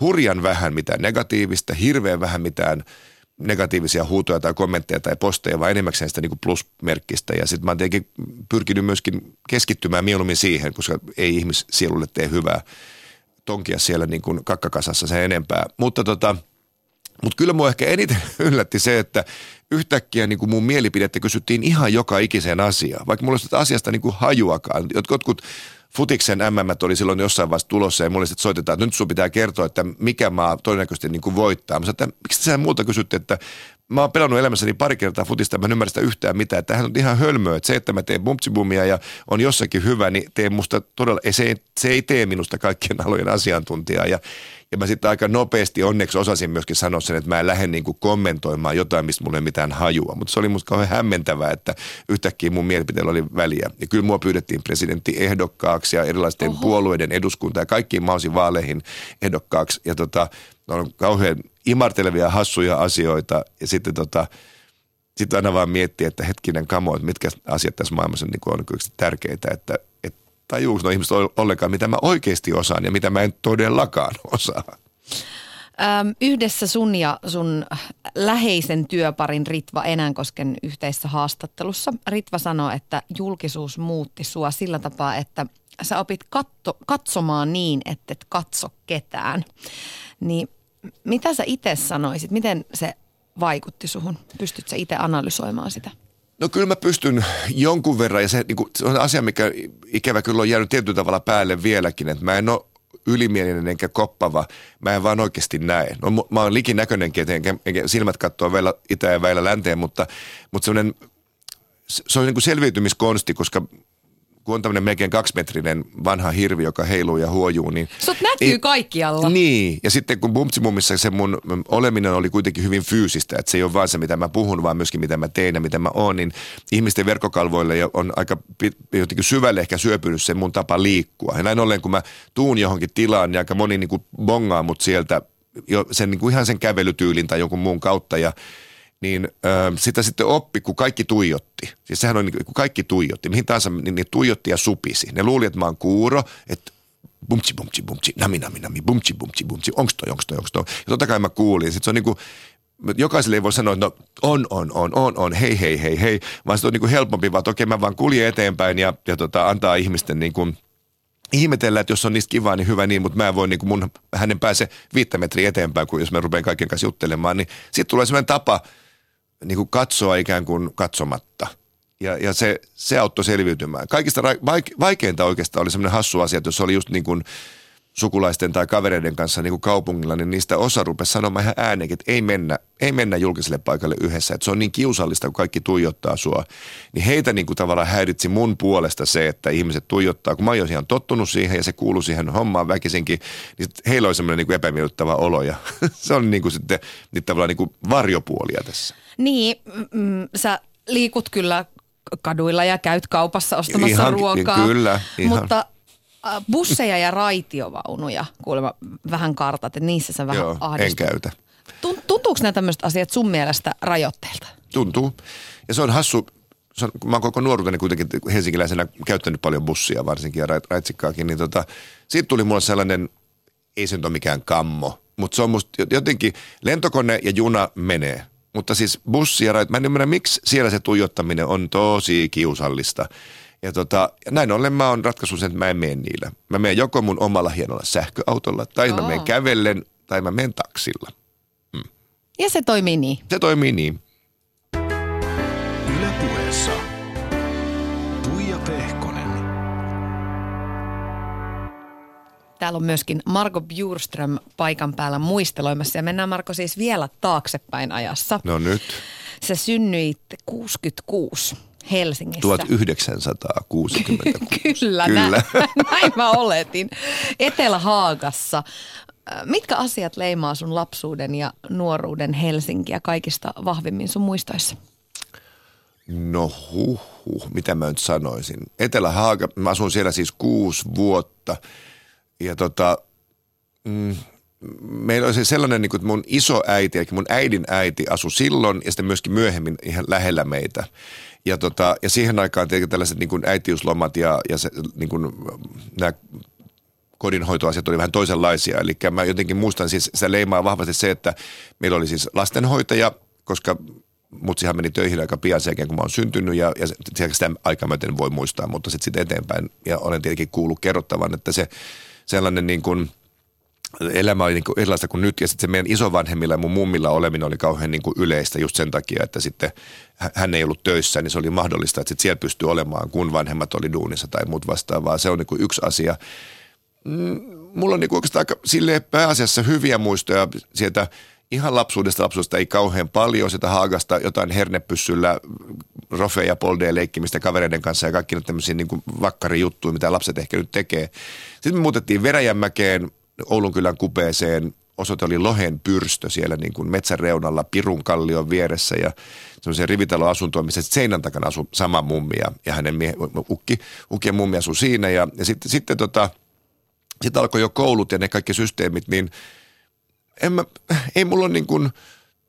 hurjan vähän mitään negatiivista, hirveän vähän mitään – negatiivisia huutoja tai kommentteja tai posteja, vaan enemmäkseen sitä niin plusmerkkistä. Ja sitten mä oon tietenkin pyrkinyt myöskin keskittymään mieluummin siihen, koska ei ihmissielulle tee hyvää tonkia siellä niin kuin kakkakasassa sen enempää. Mutta tota, mutta kyllä mua ehkä eniten yllätti se, että yhtäkkiä niin kuin mun mielipidettä kysyttiin ihan joka ikiseen asiaan. Vaikka mulla olisi asiasta niin kuin hajuakaan. Jotkut futiksen MM oli silloin jossain vaiheessa tulossa ja mulle sitten soitetaan, että nyt sun pitää kertoa, että mikä maa todennäköisesti niin kuin voittaa. Mä sanoin, että miksi sä muuta kysytte, että mä oon pelannut elämässäni pari kertaa futista, mä en ymmärrä sitä yhtään mitään. Tähän on ihan hölmöä, että se, että mä teen bumtsibumia ja on jossakin hyvä, niin tee musta todella, se ei, se ei tee minusta kaikkien alojen asiantuntijaa. Ja ja mä sitten aika nopeasti onneksi osasin myöskin sanoa sen, että mä en lähde niin kuin kommentoimaan jotain, mistä mulla ei mitään hajua. Mutta se oli musta kauhean hämmentävää, että yhtäkkiä mun mielipiteellä oli väliä. Ja kyllä mua pyydettiin presidenttiehdokkaaksi ja erilaisten Oho. puolueiden eduskunta ja kaikkiin mausin vaaleihin ehdokkaaksi. Ja tota, on kauhean imartelevia, hassuja asioita. Ja sitten tota, sitten aina vaan miettii, että hetkinen kamo, että mitkä asiat tässä maailmassa on, niin on tärkeitä, että, tajuuko no ihmiset ollenkaan, mitä mä oikeasti osaan ja mitä mä en todellakaan osaa. Öm, yhdessä sun ja sun läheisen työparin Ritva Enänkosken yhteisessä haastattelussa Ritva sanoi, että julkisuus muutti sua sillä tapaa, että sä opit katto, katsomaan niin, että et katso ketään. Niin mitä sä itse sanoisit, miten se vaikutti suhun? Pystytkö sä itse analysoimaan sitä? No kyllä mä pystyn jonkun verran ja se, niin kuin, se on asia, mikä ikävä kyllä on jäänyt tietyllä tavalla päälle vieläkin, että mä en ole ylimielinen enkä koppava. Mä en vaan oikeasti näe. No, mä oon likinäköinenkin, enkä, enkä silmät katsoa vielä itä ja väillä länteen, mutta, mutta se on niin kuin selviytymiskonsti, koska kun on tämmöinen melkein kaksimetrinen vanha hirvi, joka heiluu ja huojuu. Niin, Sut näkyy niin, kaikkialla. Niin, ja sitten kun Bumtsimummissa se mun oleminen oli kuitenkin hyvin fyysistä, että se ei ole vaan se, mitä mä puhun, vaan myöskin mitä mä teen ja mitä mä oon, niin ihmisten verkkokalvoille on aika jotenkin syvälle ehkä syöpynyt se mun tapa liikkua. Ja näin ollen, kun mä tuun johonkin tilaan, niin aika moni niin kuin bongaa mut sieltä jo sen, niin kuin ihan sen kävelytyylin tai jonkun muun kautta ja niin äh, sitä sitten oppi, kun kaikki tuijotti. Siis sehän on niin, kun kaikki tuijotti, mihin tahansa, niin ne tuijotti ja supisi. Ne luuli, että mä oon kuuro, että bumtsi, bumtsi, bumtsi, nami, nami, nami, bumtsi, bumtsi, bumtsi, onks toi, onks toi, onks toi. Ja totta kai mä kuulin. Sitten se on niin kuin, jokaiselle ei voi sanoa, että no on, on, on, on, on, hei, hei, hei, hei, vaan se on niin kuin helpompi, vaan okei mä vaan kuljen eteenpäin ja, ja tota, antaa ihmisten niin kuin, ihmetellä, että jos on niistä kivaa, niin hyvä niin, mutta mä en voi niin kuin mun, hänen pääse viittä metriä eteenpäin, kun jos mä rupean kaiken kanssa juttelemaan, niin sitten tulee sellainen tapa – niin kuin katsoa ikään kuin katsomatta. Ja, ja se, se auttoi selviytymään. Kaikista vaikeinta oikeastaan oli semmoinen hassu asia, että jos oli just niin kuin sukulaisten tai kavereiden kanssa niin kuin kaupungilla, niin niistä osa rupesi sanomaan ihan ääneen, että ei mennä, ei mennä julkiselle paikalle yhdessä. Että se on niin kiusallista, kun kaikki tuijottaa sua. Niin heitä niin kuin tavallaan häiritsi mun puolesta se, että ihmiset tuijottaa. Kun mä oon ihan tottunut siihen ja se kuuluu siihen hommaan väkisinkin, niin heillä oli semmoinen niin kuin epämiellyttävä olo. Ja se on niin kuin sitten niitä tavallaan niin kuin varjopuolia tässä. Niin, mm, sä liikut kyllä kaduilla ja käyt kaupassa ostamassa ihan, ruokaa. Kyllä, ihan. Mutta busseja ja raitiovaunuja, kuulemma vähän kartat, että niissä sä vähän Joo, ahdistut. en käytä. Tuntuuko nämä tämmöiset asiat sun mielestä rajoitteilta? Tuntuu. Ja se on hassu, se on, kun mä oon koko nuoruuteni kuitenkin helsinkiläisenä käyttänyt paljon bussia varsinkin ja raitsikkaakin, niin tota, siitä tuli mulle sellainen, ei se nyt ole mikään kammo, mutta se on musta jotenkin, lentokone ja juna menee. Mutta siis bussi ja rait, mä en ymmärrä, miksi siellä se tuijottaminen on tosi kiusallista. Ja tota, näin ollen mä oon ratkaissut sen, että mä en mene niillä. Mä menen joko mun omalla hienolla sähköautolla, tai oh. mä menen kävellen, tai mä menen taksilla. Mm. Ja se toimii niin? Se toimii niin. Täällä on myöskin Marko Bjurström paikan päällä muisteloimassa ja mennään Marko siis vielä taaksepäin ajassa. No nyt. Sä synnyit 66 Helsingissä. 1966. Kyllä, Kyllä. Näin, näin mä oletin. Etelä-Haagassa. Mitkä asiat leimaa sun lapsuuden ja nuoruuden Helsinkiä kaikista vahvimmin sun muistoissa? No huh, huh mitä mä nyt sanoisin. Etelä-Haaga, mä asun siellä siis kuusi vuotta – ja tota, mm, meillä oli se sellainen, niin kuin, että mun äiti, eli mun äidin äiti asui silloin ja sitten myöskin myöhemmin ihan lähellä meitä. Ja, tota, ja siihen aikaan tietenkin tällaiset niin kuin äitiyslomat ja, ja se, niin kuin, nämä kodinhoitoasiat oli vähän toisenlaisia. Eli mä jotenkin muistan siis sitä leimaa vahvasti se, että meillä oli siis lastenhoitaja, koska mutsihan meni töihin aika pian sen jälkeen, kun mä oon syntynyt ja, ja sitä aikaa voi muistaa, mutta sitten sit eteenpäin. Ja olen tietenkin kuullut kerrottavan, että se sellainen niin kuin, elämä oli niin kuin erilaista kuin nyt. Ja sitten se meidän isovanhemmilla ja mun mummilla oleminen oli kauhean niin kuin yleistä just sen takia, että sitten hän ei ollut töissä, niin se oli mahdollista, että sitten siellä pystyi olemaan, kun vanhemmat oli duunissa tai muut vastaavaa. Se on niin kuin yksi asia. Mm, mulla on niin kuin oikeastaan aika silleen pääasiassa hyviä muistoja sieltä ihan lapsuudesta lapsuudesta ei kauhean paljon sitä Haagasta jotain hernepyssyllä Rofe ja Polde leikkimistä kavereiden kanssa ja kaikki tämmöisiä niin vakkarijuttuja, mitä lapset ehkä nyt tekee. Sitten me muutettiin Veräjänmäkeen, Oulun kylän kupeeseen, osoite oli Lohen pyrstö siellä niin kuin metsän reunalla Pirun kallion vieressä ja semmoisen rivitaloasuntoon, missä seinän takana asui sama mummi ja, ja hänen mie- ukki, ukki ja mummi asui siinä ja, ja sitten, sitten tota, sitten alkoi jo koulut ja ne kaikki systeemit, niin en mä, ei mulla niin kuin,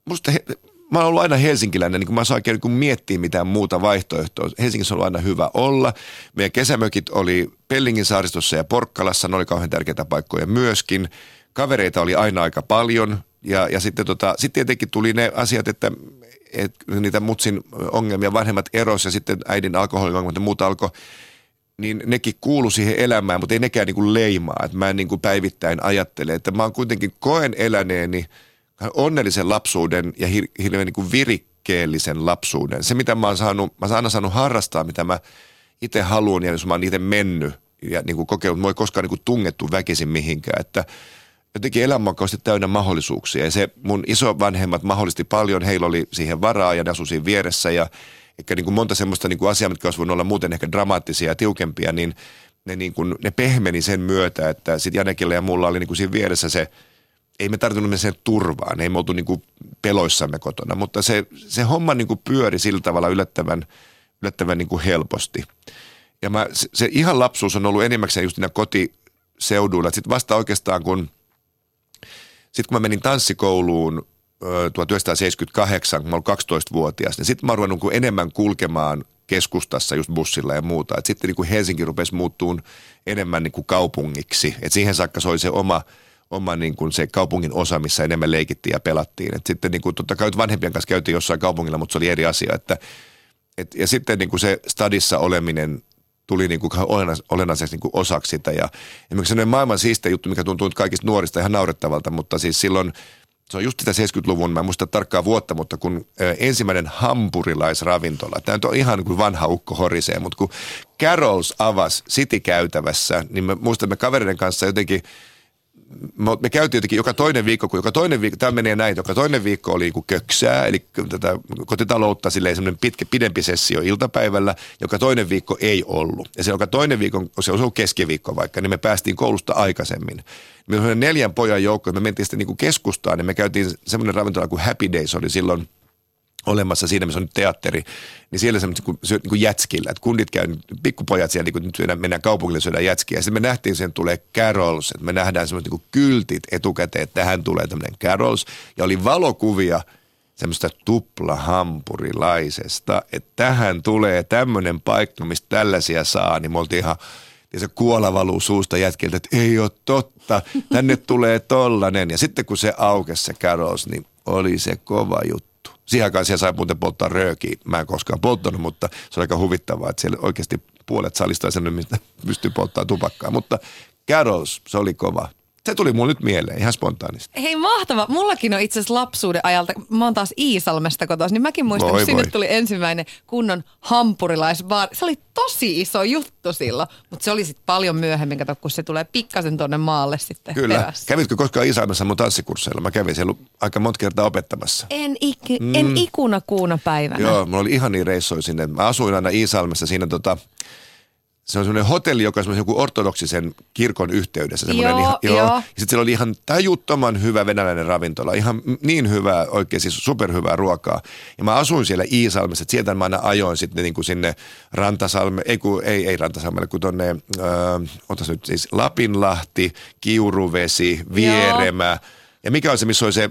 musta he, mä oon ollut aina helsinkiläinen, niin kun mä saan niin miettiä mitään muuta vaihtoehtoa. Helsingissä on ollut aina hyvä olla. Meidän kesämökit oli Pellingin saaristossa ja Porkkalassa, ne oli kauhean tärkeitä paikkoja myöskin. Kavereita oli aina aika paljon ja, ja sitten, tota, sitten tietenkin tuli ne asiat, että, että niitä mutsin ongelmia, vanhemmat eros ja sitten äidin alkoholiongelmat ja muut alkoi niin nekin kuulu siihen elämään, mutta ei nekään niin kuin leimaa. Että mä en niin kuin päivittäin ajattele, että mä oon kuitenkin koen eläneeni onnellisen lapsuuden ja hir- hirveän niin kuin virikkeellisen lapsuuden. Se, mitä mä oon saanut, mä oon aina saanut harrastaa, mitä mä itse haluan ja jos mä oon itse mennyt ja niin kuin kokenut, mä ei koskaan niin kuin tungettu väkisin mihinkään, että jotenkin elämä on täynnä mahdollisuuksia. Ja se mun isovanhemmat mahdollisti paljon, heillä oli siihen varaa ja ne asui siinä vieressä. Ja ehkä niin kuin monta semmoista niin kuin asiaa, mitkä olisi voinut olla muuten ehkä dramaattisia ja tiukempia, niin ne, niin kuin, ne pehmeni sen myötä, että sitten Janekilla ja mulla oli niin kuin siinä vieressä se, ei me tarvinnut sen turvaan, ei me oltu niin kuin peloissamme kotona, mutta se, se homma niin kuin pyöri sillä tavalla yllättävän, yllättävän niin kuin helposti. Ja mä, se, se ihan lapsuus on ollut enimmäkseen just siinä kotiseuduilla. Sitten vasta oikeastaan kun, sitten kun mä menin tanssikouluun 1978, kun mä olin 12-vuotias, niin sitten mä ruvennut enemmän kulkemaan keskustassa just bussilla ja muuta. Et sitten niin kuin Helsinki rupesi muuttuun enemmän niin kuin kaupungiksi. Et siihen saakka se oli se oma, oma niin kuin se kaupungin osa, missä enemmän leikittiin ja pelattiin. Et sitten niin kuin, totta kai vanhempien kanssa käytiin jossain kaupungilla, mutta se oli eri asia. Että, et, ja sitten niin kuin se stadissa oleminen tuli niin kuin olennaiseksi niin kuin osaksi sitä. Ja esimerkiksi sellainen maailman siiste juttu, mikä tuntuu kaikista nuorista ihan naurettavalta, mutta siis silloin – se on just sitä 70-luvun, mä en muista tarkkaa vuotta, mutta kun ensimmäinen hampurilaisravintola, tämä on ihan kuin vanha ukko horisee, mutta kun Carols avasi City-käytävässä, niin me muistamme kavereiden kanssa jotenkin – me, käytiin jotenkin joka toinen viikko, kun joka toinen viikko, tämä menee näin, joka toinen viikko oli kuin köksää, eli tätä kotitaloutta silleen semmoinen pitkä, pidempi sessio iltapäivällä, joka toinen viikko ei ollut. Ja se joka toinen viikko, se ollut keskiviikko vaikka, niin me päästiin koulusta aikaisemmin. Me oli neljän pojan joukko, me mentiin sitten niin kuin keskustaan, niin me käytiin semmoinen ravintola kuin Happy Days oli silloin – olemassa siinä, missä on nyt teatteri, niin siellä se niin niin kuin jätskillä, että kundit käy, pikkupojat siellä, niin kuin nyt mennään kaupungille syödään jätskiä. Ja sitten me nähtiin, sen tulee Carols, että me nähdään semmoiset niin kyltit etukäteen, että tähän tulee tämmöinen Carols. Ja oli valokuvia semmoista tuplahampurilaisesta, että tähän tulee tämmöinen paikka, mistä tällaisia saa, niin me oltiin ihan ja se kuola valuu suusta jätkiltä, että ei ole totta, tänne tulee tollanen. Ja sitten kun se aukesi se Carols, niin oli se kova juttu Siihen aikaan siellä sai muuten polttaa röökiä. Mä en koskaan polttanut, mutta se on aika huvittavaa, että siellä oikeasti puolet salista sen, mistä pystyy polttaa tupakkaa. Mutta Carols, se oli kova se tuli mulle nyt mieleen ihan spontaanisti. Hei mahtava. Mullakin on itse asiassa lapsuuden ajalta, mä oon taas Iisalmesta kotoisin, niin mäkin muistan, voi, kun sinne voi. tuli ensimmäinen kunnon hampurilaisbaari. Se oli tosi iso juttu silloin, mutta se oli sitten paljon myöhemmin, kato, kun se tulee pikkasen tuonne maalle sitten Kyllä. Perässä. Kävitkö koskaan Iisalmessa mun tanssikursseilla? Mä kävin siellä aika monta kertaa opettamassa. En, ik- mm. en ikuna kuuna päivänä. Joo, mulla oli ihan niin reissoja sinne. Mä asuin aina Iisalmessa siinä tota, se on semmoinen hotelli, joka on joku ortodoksisen kirkon yhteydessä. Joo, ihan, joo. Ja sitten siellä oli ihan tajuttoman hyvä venäläinen ravintola. Ihan niin hyvää, oikein siis superhyvää ruokaa. Ja mä asuin siellä Iisalmessa, että sieltä mä aina ajoin sitten niin kuin sinne Rantasalme, ei, kun, ei, ei Rantasalmelle, kun tonne, äh, nyt siis Lapinlahti, Kiuruvesi, Vieremä. Joo. Ja mikä on se, missä oli se,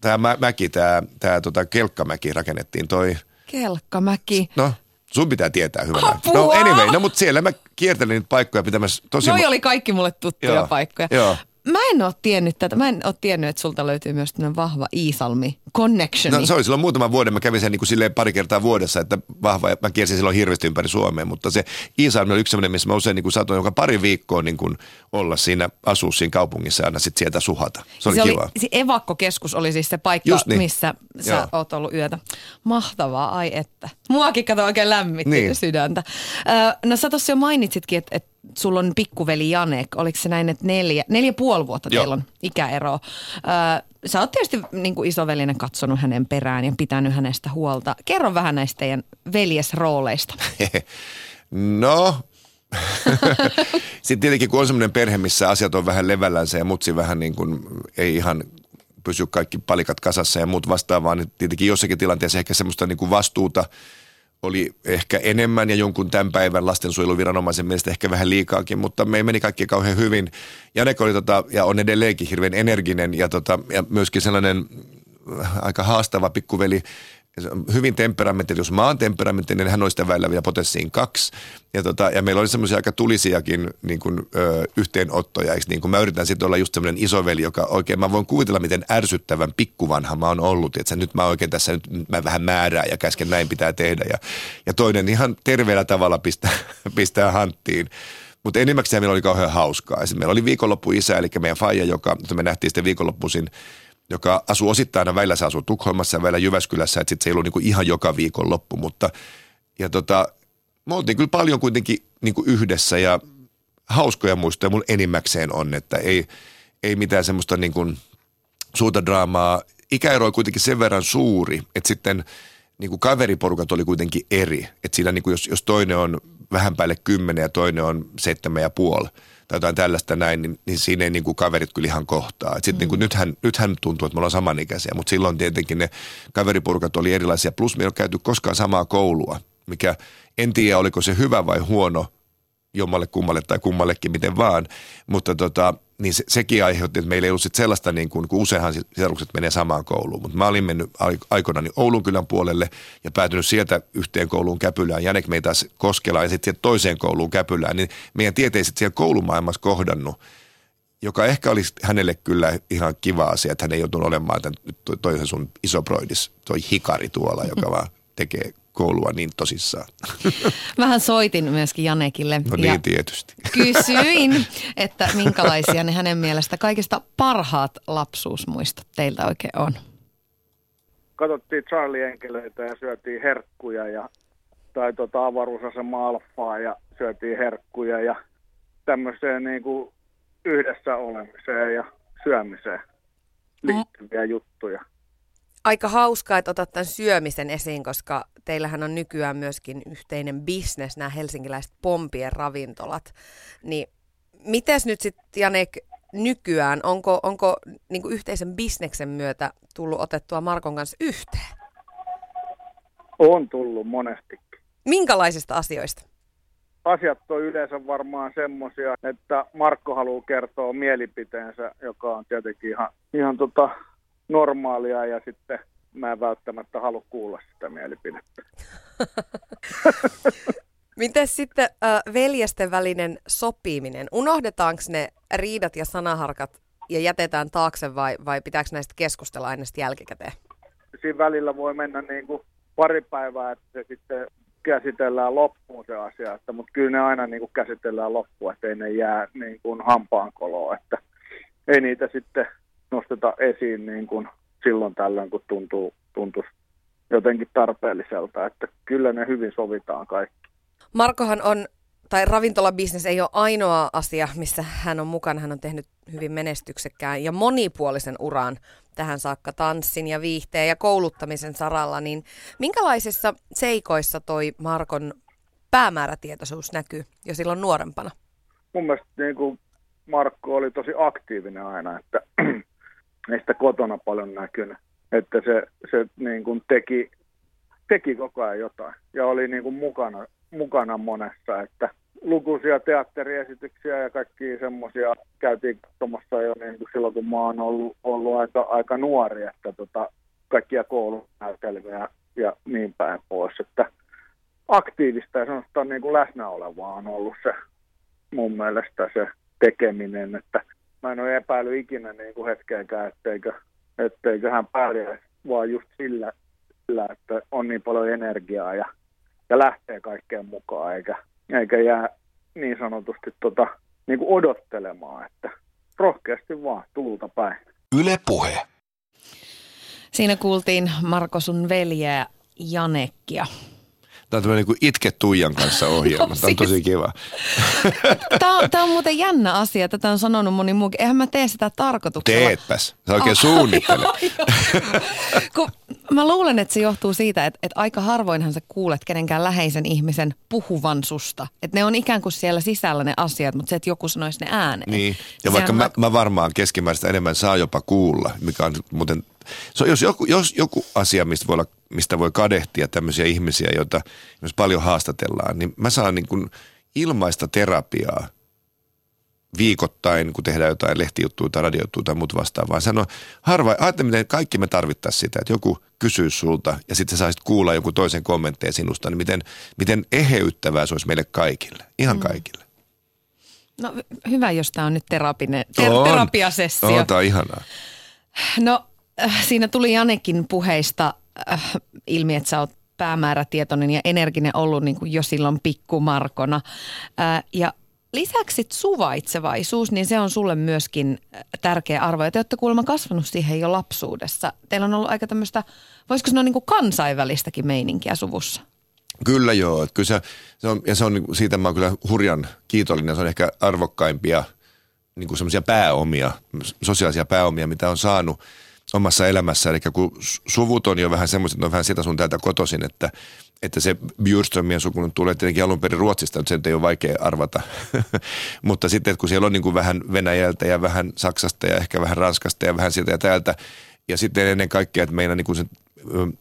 tämä mäki, tämä, tämä tota, Kelkkamäki rakennettiin, toi... Kelkkamäki. No, Sun pitää tietää hyvänä. Apua! No anyway, no mutta siellä mä kiertelin niitä paikkoja pitämässä tosi... Noi oli kaikki mulle tuttuja Joo. paikkoja. Joo. Mä en ole tiennyt tätä. Mä en ole tiennyt, että sulta löytyy myös tämmöinen vahva Iisalmi connection. No se oli silloin muutaman vuoden. Mä kävin sen niin kuin silleen pari kertaa vuodessa, että vahva. Mä kiersin silloin hirveästi ympäri Suomea, mutta se Iisalmi oli yksi sellainen, missä mä usein niin kuin satoin joka pari viikkoa niin kuin olla siinä, asua siinä kaupungissa ja aina sitten sieltä suhata. Se oli se kiva. Oli, se evakkokeskus oli siis se paikka, niin. missä sä Joo. oot ollut yötä. Mahtavaa, ai että. Muakin kato oikein lämmitti niin. sydäntä. no sä tuossa jo mainitsitkin, että, että sulla on pikkuveli Janek, oliko se näin, että neljä, neljä puoli vuotta Joo. teillä on ikäero. sä oot tietysti niin kuin isovelinen katsonut hänen perään ja pitänyt hänestä huolta. Kerro vähän näistä teidän veljesrooleista. no, sitten tietenkin kun on semmoinen perhe, missä asiat on vähän levällänsä ja mutsi vähän niin kuin ei ihan pysy kaikki palikat kasassa ja muut vastaavaa, niin tietenkin jossakin tilanteessa ehkä semmoista niin kuin vastuuta – oli ehkä enemmän ja jonkun tämän päivän lastensuojeluviranomaisen mielestä ehkä vähän liikaakin, mutta me meni kaikki kauhean hyvin. Janek oli tota, ja on edelleenkin hirveän energinen ja, tota, ja myöskin sellainen aika haastava pikkuveli hyvin temperamenttinen, jos mä oon temperamenttinen, niin hän olisi sitä välillä vielä potenssiin kaksi. Ja, tota, ja meillä oli semmoisia aika tulisiakin niin kuin, ö, yhteenottoja. Eikö? Niin kuin mä yritän sitten olla just semmoinen isoveli, joka oikein, mä voin kuvitella, miten ärsyttävän pikkuvanha mä oon ollut. Että nyt mä oikein tässä nyt mä vähän määrää ja käsken näin pitää tehdä. Ja, ja toinen ihan terveellä tavalla pistää, pistää hanttiin. Mutta enimmäkseen meillä oli kauhean hauskaa. Meillä oli viikonloppu isä, eli meidän faija, joka me nähtiin sitten viikonloppuisin – joka asuu osittain, välillä se asuu Tukholmassa ja välillä Jyväskylässä, että sitten se ei ollut niin kuin ihan joka viikon loppu, mutta ja tota, me oltiin kyllä paljon kuitenkin niin kuin yhdessä ja hauskoja muistoja mun enimmäkseen on, että ei, ei mitään semmoista niin kuin suurta draamaa. Ikäero oli kuitenkin sen verran suuri, että sitten niin kuin kaveriporukat oli kuitenkin eri. Että siinä niin kuin jos, jos toinen on vähän päälle kymmenen ja toinen on seitsemän ja puoli – tai jotain tällaista näin, niin, niin siinä ei niin kuin kaverit kyllä ihan kohtaa. Et sit mm. niin kuin nythän, nythän tuntuu, että me ollaan samanikäisiä, mutta silloin tietenkin ne kaveriporukat oli erilaisia. Plus me ei ole käyty koskaan samaa koulua, mikä en tiedä oliko se hyvä vai huono jommalle kummalle tai kummallekin miten vaan, mutta tota, niin se, sekin aiheutti, että meillä ei ollut sit sellaista, niin kuin, kun useinhan sisarukset menee samaan kouluun, mutta mä olin mennyt aikoinaan Oulun kylän puolelle ja päätynyt sieltä yhteen kouluun Käpylään. Janek meitä taas Koskelaan ja sitten toiseen kouluun Käpylään, niin meidän tieteiset siellä koulumaailmassa kohdannut, joka ehkä olisi hänelle kyllä ihan kiva asia, että hän ei joutunut olemaan tämän, toi sun isoproidis, toi hikari tuolla, joka vaan tekee koulua niin tosissaan. Vähän soitin myöskin Janekille. No niin, tietysti. Kysyin, että minkälaisia ne hänen mielestä kaikista parhaat lapsuusmuistot teiltä oikein on. Katsottiin Charlie Enkeleitä ja syötiin herkkuja ja tai tuota avaruusasema Alfaa ja syötiin herkkuja ja tämmöiseen niin kuin yhdessä olemiseen ja syömiseen liittyviä mm. juttuja aika hauskaa, että otat tämän syömisen esiin, koska teillähän on nykyään myöskin yhteinen bisnes, nämä helsinkiläiset pompien ravintolat. Niin mites nyt sitten, Janek, nykyään, onko, onko niin yhteisen bisneksen myötä tullut otettua Markon kanssa yhteen? On tullut monestikin. Minkälaisista asioista? Asiat on yleensä varmaan semmoisia, että Markko haluaa kertoa mielipiteensä, joka on tietenkin ihan, ihan tota, normaalia ja sitten mä en välttämättä halua kuulla sitä mielipidettä. Miten sitten äh, veljesten välinen sopiminen? Unohdetaanko ne riidat ja sanaharkat ja jätetään taakse vai, vai pitääkö näistä keskustella aina sitten jälkikäteen? Siinä välillä voi mennä niin kuin pari päivää, että se sitten käsitellään loppuun se asia, että, mutta kyllä ne aina niin kuin käsitellään loppuun, että ei ne jää niin kuin hampaankoloon, että ei niitä sitten nosteta esiin niin kuin silloin tällöin, kun tuntuu, tuntuisi jotenkin tarpeelliselta. Että kyllä ne hyvin sovitaan kaikki. Markohan on, tai ravintolabisnes ei ole ainoa asia, missä hän on mukana. Hän on tehnyt hyvin menestyksekkään ja monipuolisen uran tähän saakka tanssin ja viihteen ja kouluttamisen saralla. Niin minkälaisissa seikoissa toi Markon päämäärätietoisuus näkyy jo silloin nuorempana? Mun mielestä niin kuin Markko oli tosi aktiivinen aina, että ei sitä kotona paljon näkynyt. Että se, se niin kuin teki, teki koko ajan jotain ja oli niin kuin mukana, mukana monessa, että lukuisia teatteriesityksiä ja kaikki semmoisia käytiin katsomassa jo niin kuin silloin, kun mä oon ollut, ollut aika, aika nuori, että tota, kaikkia koulunäytelmiä ja niin päin pois, että aktiivista ja semmoista niin kuin läsnä olevaa on ollut se mun mielestä se tekeminen, että mä en ole epäily ikinä niin kuin hetkeäkään, etteikö, etteikö hän pärjää vaan just sillä, sillä, että on niin paljon energiaa ja, ja lähtee kaikkeen mukaan, eikä, eikä jää niin sanotusti tota, niin kuin odottelemaan, että rohkeasti vaan tulta päin. Yle Puhe. Siinä kuultiin Marko sun veljeä Janekkia. Tämä on tämmöinen niin Itke Tuijan kanssa ohjelma. Tämä on tosi siis- kiva. Tämä on, tämä on muuten jännä asia. Tätä on sanonut moni muukin. Eihän mä tee sitä tarkoituksella. Teetpäs. Sä oikein oh, suunnittele. Kun mä luulen, että se johtuu siitä, että, että aika harvoinhan sä kuulet kenenkään läheisen ihmisen puhuvan susta. Että ne on ikään kuin siellä sisällä ne asiat, mutta se, että joku sanoisi ne ääneen. Niin. Ja vaikka mä, mä varmaan keskimääräistä enemmän saa jopa kuulla, mikä on muuten So, jos, joku, jos joku asia, mistä voi, olla, mistä voi kadehtia tämmöisiä ihmisiä, joita myös paljon haastatellaan, niin mä saan niin kuin ilmaista terapiaa viikoittain, kun tehdään jotain lehtijuttuja tai radiojuttuja tai muuta vastaavaa. Sano, harva, ajattele, miten kaikki me tarvittaisiin sitä, että joku kysyy sulta ja sitten sä saisit kuulla joku toisen kommentteja sinusta, niin miten, miten eheyttävää se olisi meille kaikille, ihan mm. kaikille. No hyvä, jos tämä on nyt terapinen, ter- on. terapiasessio. On, tämä on ihanaa. No siinä tuli Janekin puheista äh, ilmi, että sä oot päämäärätietoinen ja energinen ollut niin kuin jo silloin pikkumarkona. Äh, ja lisäksi suvaitsevaisuus, niin se on sulle myöskin äh, tärkeä arvo. Ja te olette kuulemma kasvanut siihen jo lapsuudessa. Teillä on ollut aika tämmöistä, voisiko sanoa niin kuin kansainvälistäkin meininkiä suvussa? Kyllä joo. Että kyllä se, se on, ja se on, siitä mä oon kyllä hurjan kiitollinen. Se on ehkä arvokkaimpia niin kuin pääomia, sosiaalisia pääomia, mitä on saanut omassa elämässä. Eli kun suvut on jo vähän semmoiset, on vähän sieltä sun täältä kotoisin, että, että se Bjurströmien suku tulee tietenkin alun perin Ruotsista, mutta sen ei ole vaikea arvata. mutta sitten, kun siellä on niin kuin vähän Venäjältä ja vähän Saksasta ja ehkä vähän Ranskasta ja vähän sieltä ja täältä, ja sitten ennen kaikkea, että meillä niin kuin se,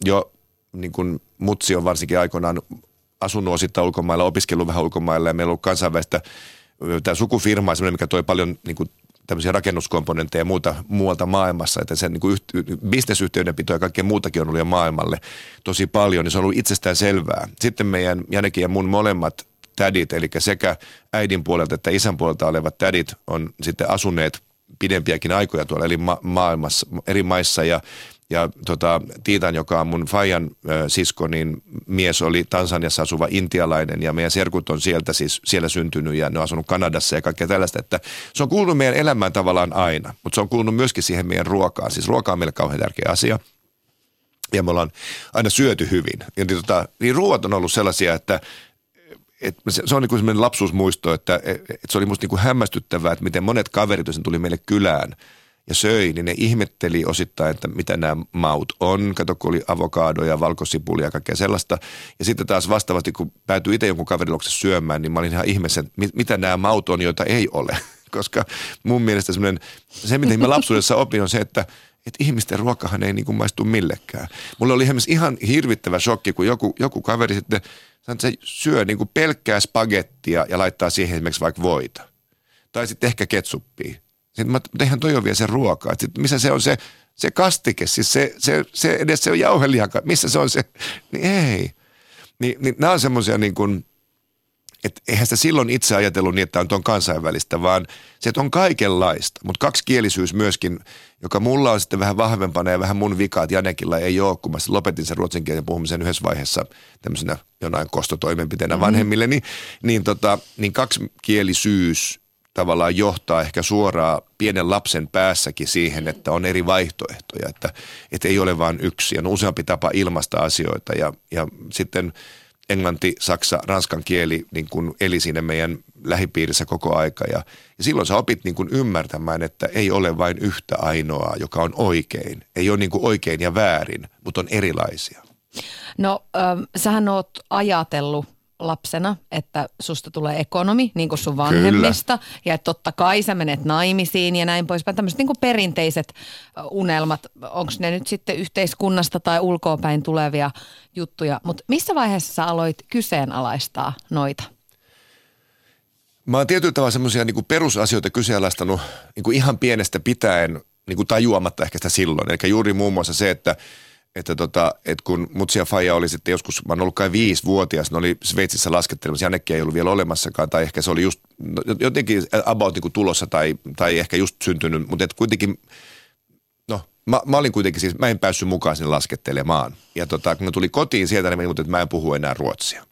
jo niin kuin mutsi on varsinkin aikoinaan asunut osittain ulkomailla, opiskellut vähän ulkomailla ja meillä on ollut kansainvälistä tämä sukufirma on mikä toi paljon niin kuin tämmöisiä rakennuskomponentteja ja muuta muualta maailmassa, että sen niin kuin bisnesyhteydenpito ja kaikkea muutakin on ollut jo maailmalle tosi paljon, niin se on ollut itsestään selvää. Sitten meidän Janekin ja mun molemmat tädit, eli sekä äidin puolelta että isän puolelta olevat tädit on sitten asuneet pidempiäkin aikoja tuolla eli ma- maailmassa, eri maissa ja ja tota, Tiitan, joka on mun Fajan ö, sisko, niin mies oli Tansaniassa asuva intialainen ja meidän serkut on sieltä siis siellä syntynyt ja ne on asunut Kanadassa ja kaikkea tällaista. Että se on kuulunut meidän elämään tavallaan aina, mutta se on kuulunut myöskin siihen meidän ruokaan. Siis ruoka on meille kauhean tärkeä asia ja me ollaan aina syöty hyvin. Ja niin, tota, niin ruoat on ollut sellaisia, että et se, se on niin kuin sellainen lapsuusmuisto, että et, et se oli musta niin kuin hämmästyttävää, että miten monet kaverit, jos tuli meille kylään – ja söi, niin ne ihmetteli osittain, että mitä nämä maut on. Kato, kun oli avokadoja, valkosipulia ja kaikkea sellaista. Ja sitten taas vastaavasti, kun päätyi itse jonkun kaverin syömään, niin mä olin ihan ihmeessä, että mitä nämä maut on, joita ei ole. Koska mun mielestä se, mitä mä lapsuudessa opin, on se, että että ihmisten ruokahan ei niin kuin maistu millekään. Mulla oli ihan hirvittävä shokki, kun joku, joku kaveri sitten sanoi, se syö niin kuin pelkkää spagettia ja laittaa siihen esimerkiksi vaikka voita. Tai sitten ehkä ketsuppia. Sitten mä tehän toi on vielä se ruoka. Sitten missä se on se, se kastike, siis se, se, se edes se jauhelihaka, missä se on se, niin ei. Ni, niin nämä on semmoisia niin kuin, että eihän sitä silloin itse ajatellut niin, että on tuon kansainvälistä, vaan se, että on kaikenlaista. Mutta kaksikielisyys myöskin, joka mulla on sitten vähän vahvempana ja vähän mun vika, että Janekilla ei ole, kun mä lopetin sen ruotsin kielen puhumisen yhdessä vaiheessa tämmöisenä jonain kostotoimenpiteenä mm-hmm. vanhemmille, niin, niin, tota, niin kaksikielisyys tavallaan johtaa ehkä suoraan pienen lapsen päässäkin siihen, että on eri vaihtoehtoja, että, että ei ole vain yksi. Ja on useampi tapa ilmaista asioita ja, ja sitten englanti, saksa, ranskan kieli niin kuin eli siinä meidän lähipiirissä koko aika. Ja, ja silloin sä opit niin kuin ymmärtämään, että ei ole vain yhtä ainoaa, joka on oikein. Ei ole niin kuin oikein ja väärin, mutta on erilaisia. No, ähm, sähän oot ajatellut lapsena, että susta tulee ekonomi, niin kuin sun vanhemmista, Kyllä. ja että totta kai sä menet naimisiin ja näin poispäin. Tämmöiset niin kuin perinteiset unelmat, onko ne nyt sitten yhteiskunnasta tai ulkoopäin tulevia juttuja, mutta missä vaiheessa sä aloit kyseenalaistaa noita? Mä oon tietyllä tavalla semmoisia niin perusasioita kyseenalaistanut niin ihan pienestä pitäen niin kuin tajuamatta ehkä sitä silloin. Eli juuri muun muassa se, että – että, tota, että kun Mutsia Faija oli sitten joskus, mä oon ollut kai viisi-vuotias, ne oli Sveitsissä laskettelemassa, Janekki ei ollut vielä olemassakaan, tai ehkä se oli just no, jotenkin about niin tulossa tai, tai ehkä just syntynyt, mutta et kuitenkin, no mä, mä, olin kuitenkin siis, mä en päässyt mukaan sinne laskettelemaan. Ja tota, kun mä tuli kotiin sieltä, niin mä että mä en puhu enää ruotsia.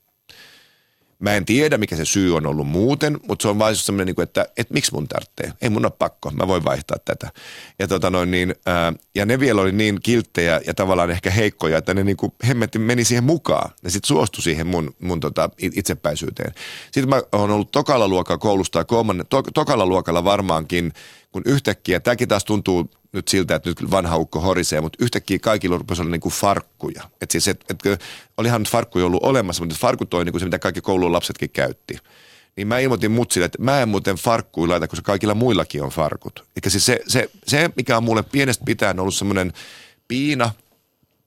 Mä en tiedä, mikä se syy on ollut muuten, mutta se on vain semmoinen, niin että, että miksi mun tarvitsee. Ei mun ole pakko, mä voin vaihtaa tätä. Ja, tota noin, niin, ää, ja ne vielä oli niin kilttejä ja tavallaan ehkä heikkoja, että ne niin kuin hemmetti meni siihen mukaan. Ne sitten suostui siihen mun, mun tota, itsepäisyyteen. Sitten mä oon ollut tokalla luokalla koulusta ja kolmannen, to, tokalla luokalla varmaankin, kun yhtäkkiä, tämäkin taas tuntuu nyt siltä, että nyt vanha ukko horisee, mutta yhtäkkiä kaikilla rupesi olla niin kuin farkkuja. Et siis, et, et, olihan farkkuja ollut olemassa, mutta farkut on niin kuin se, mitä kaikki koulun lapsetkin käytti. Niin mä ilmoitin mutsille, että mä en muuten farkkuja laita, koska kaikilla muillakin on farkut. Eli siis se, se, se, mikä on mulle pienestä pitäen ollut semmoinen piina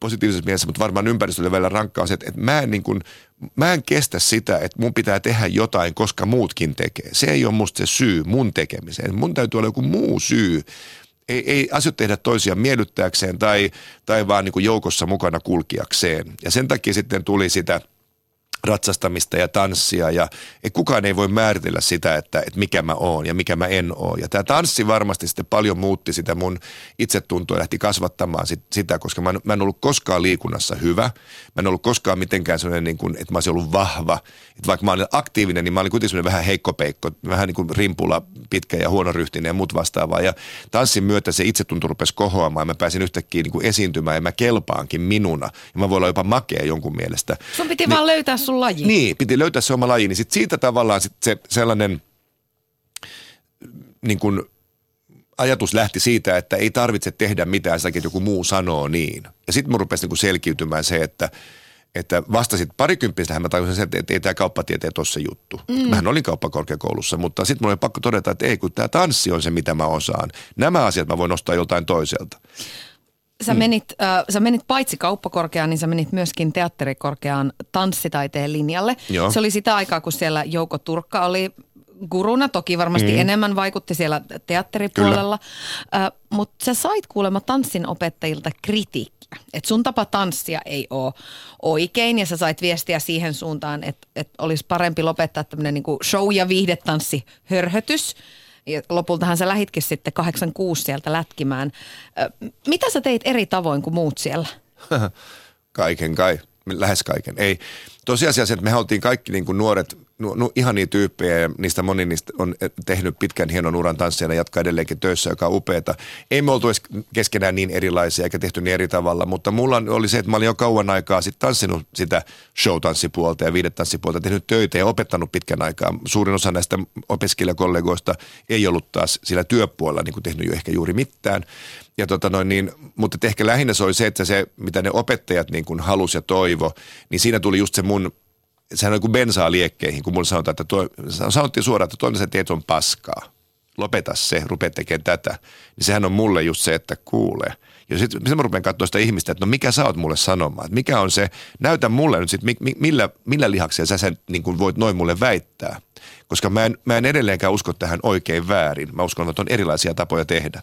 positiivisessa mielessä, mutta varmaan ympäristölle välillä rankkaa se, että, että mä, en niin kuin, mä en kestä sitä, että mun pitää tehdä jotain, koska muutkin tekee. Se ei ole musta se syy mun tekemiseen. Mun täytyy olla joku muu syy. Ei, ei asiat tehdä toisia miellyttääkseen tai, tai vaan niin kuin joukossa mukana kulkiakseen. Ja sen takia sitten tuli sitä – ratsastamista ja tanssia ja et kukaan ei voi määritellä sitä, että, että mikä mä oon ja mikä mä en oo. Ja tämä tanssi varmasti sitten paljon muutti sitä mun itsetuntoa ja lähti kasvattamaan sit, sitä, koska mä en, mä en ollut koskaan liikunnassa hyvä. Mä en ollut koskaan mitenkään sellainen, niin kuin, että mä olisin ollut vahva. Että vaikka mä olin aktiivinen, niin mä olin kuitenkin vähän heikkopeikko, vähän niin kuin rimpula, pitkä ja huonoryhtinen ja muut vastaavaa. Ja tanssin myötä se itsetunto rupesi kohoamaan ja mä pääsin yhtäkkiä niin kuin esiintymään ja mä kelpaankin minuna. Ja mä voin olla jopa makea jonkun mielestä. Sun piti niin, vaan löytää sun laji. Niin, piti löytää se oma laji, niin sit siitä tavallaan sit se sellainen niin kuin ajatus lähti siitä, että ei tarvitse tehdä mitään sitä, että joku muu sanoo niin. Ja sitten mun rupesi niin kuin selkiytymään se, että että vastasit parikymppisestä, mä tajusin sen, että, että ei tämä kauppatieteet ole se juttu. Mm. Mähän olin kauppakorkeakoulussa, mutta sitten mulla oli pakko todeta, että ei, kun tämä tanssi on se, mitä mä osaan. Nämä asiat mä voin nostaa joltain toiselta sä, mm. menit, äh, sä menit paitsi kauppakorkeaan, niin sä menit myöskin teatterikorkeaan tanssitaiteen linjalle. Joo. Se oli sitä aikaa, kun siellä Jouko Turkka oli guruna, toki varmasti mm. enemmän vaikutti siellä teatteripuolella, äh, mutta sä sait kuulemma tanssin opettajilta kritiikkiä. Että sun tapa tanssia ei ole oikein ja sä sait viestiä siihen suuntaan, että, että olisi parempi lopettaa tämmöinen niin show- ja viihdetanssi hörhötys ja lopultahan sä lähitkin sitten 86 sieltä lätkimään. Mitä sä teit eri tavoin kuin muut siellä? kaiken kai, lähes kaiken. Ei, tosiasiassa, että me oltiin kaikki niin kuin nuoret no, no, ihania tyyppejä ja niistä moni niistä on tehnyt pitkän hienon uran tanssijana ja jatkaa edelleenkin töissä, joka on upeata. Ei me oltu edes keskenään niin erilaisia eikä tehty niin eri tavalla, mutta mulla oli se, että mä olin jo kauan aikaa sitten tanssinut sitä show-tanssipuolta ja viidetanssipuolta, tehnyt töitä ja opettanut pitkän aikaa. Suurin osa näistä opiskelijakollegoista ei ollut taas sillä työpuolella niin kuin tehnyt jo ehkä juuri mitään. Ja tota noin, niin, mutta ehkä lähinnä se oli se, että se, mitä ne opettajat niin kuin halusi ja toivo, niin siinä tuli just se mun sehän on kuin bensaa liekkeihin, kun mulle sanotaan, että tuo, sanottiin suoraan, että se teet on paskaa. Lopeta se, rupea tekemään tätä. Niin sehän on mulle just se, että kuulee. Ja sitten mä rupean katsoa sitä ihmistä, että no mikä sä oot mulle sanomaan, että mikä on se, näytä mulle nyt sitten, millä, millä lihaksia sä sen niin kuin voit noin mulle väittää. Koska mä en, mä en edelleenkään usko tähän oikein väärin. Mä uskon, että on erilaisia tapoja tehdä.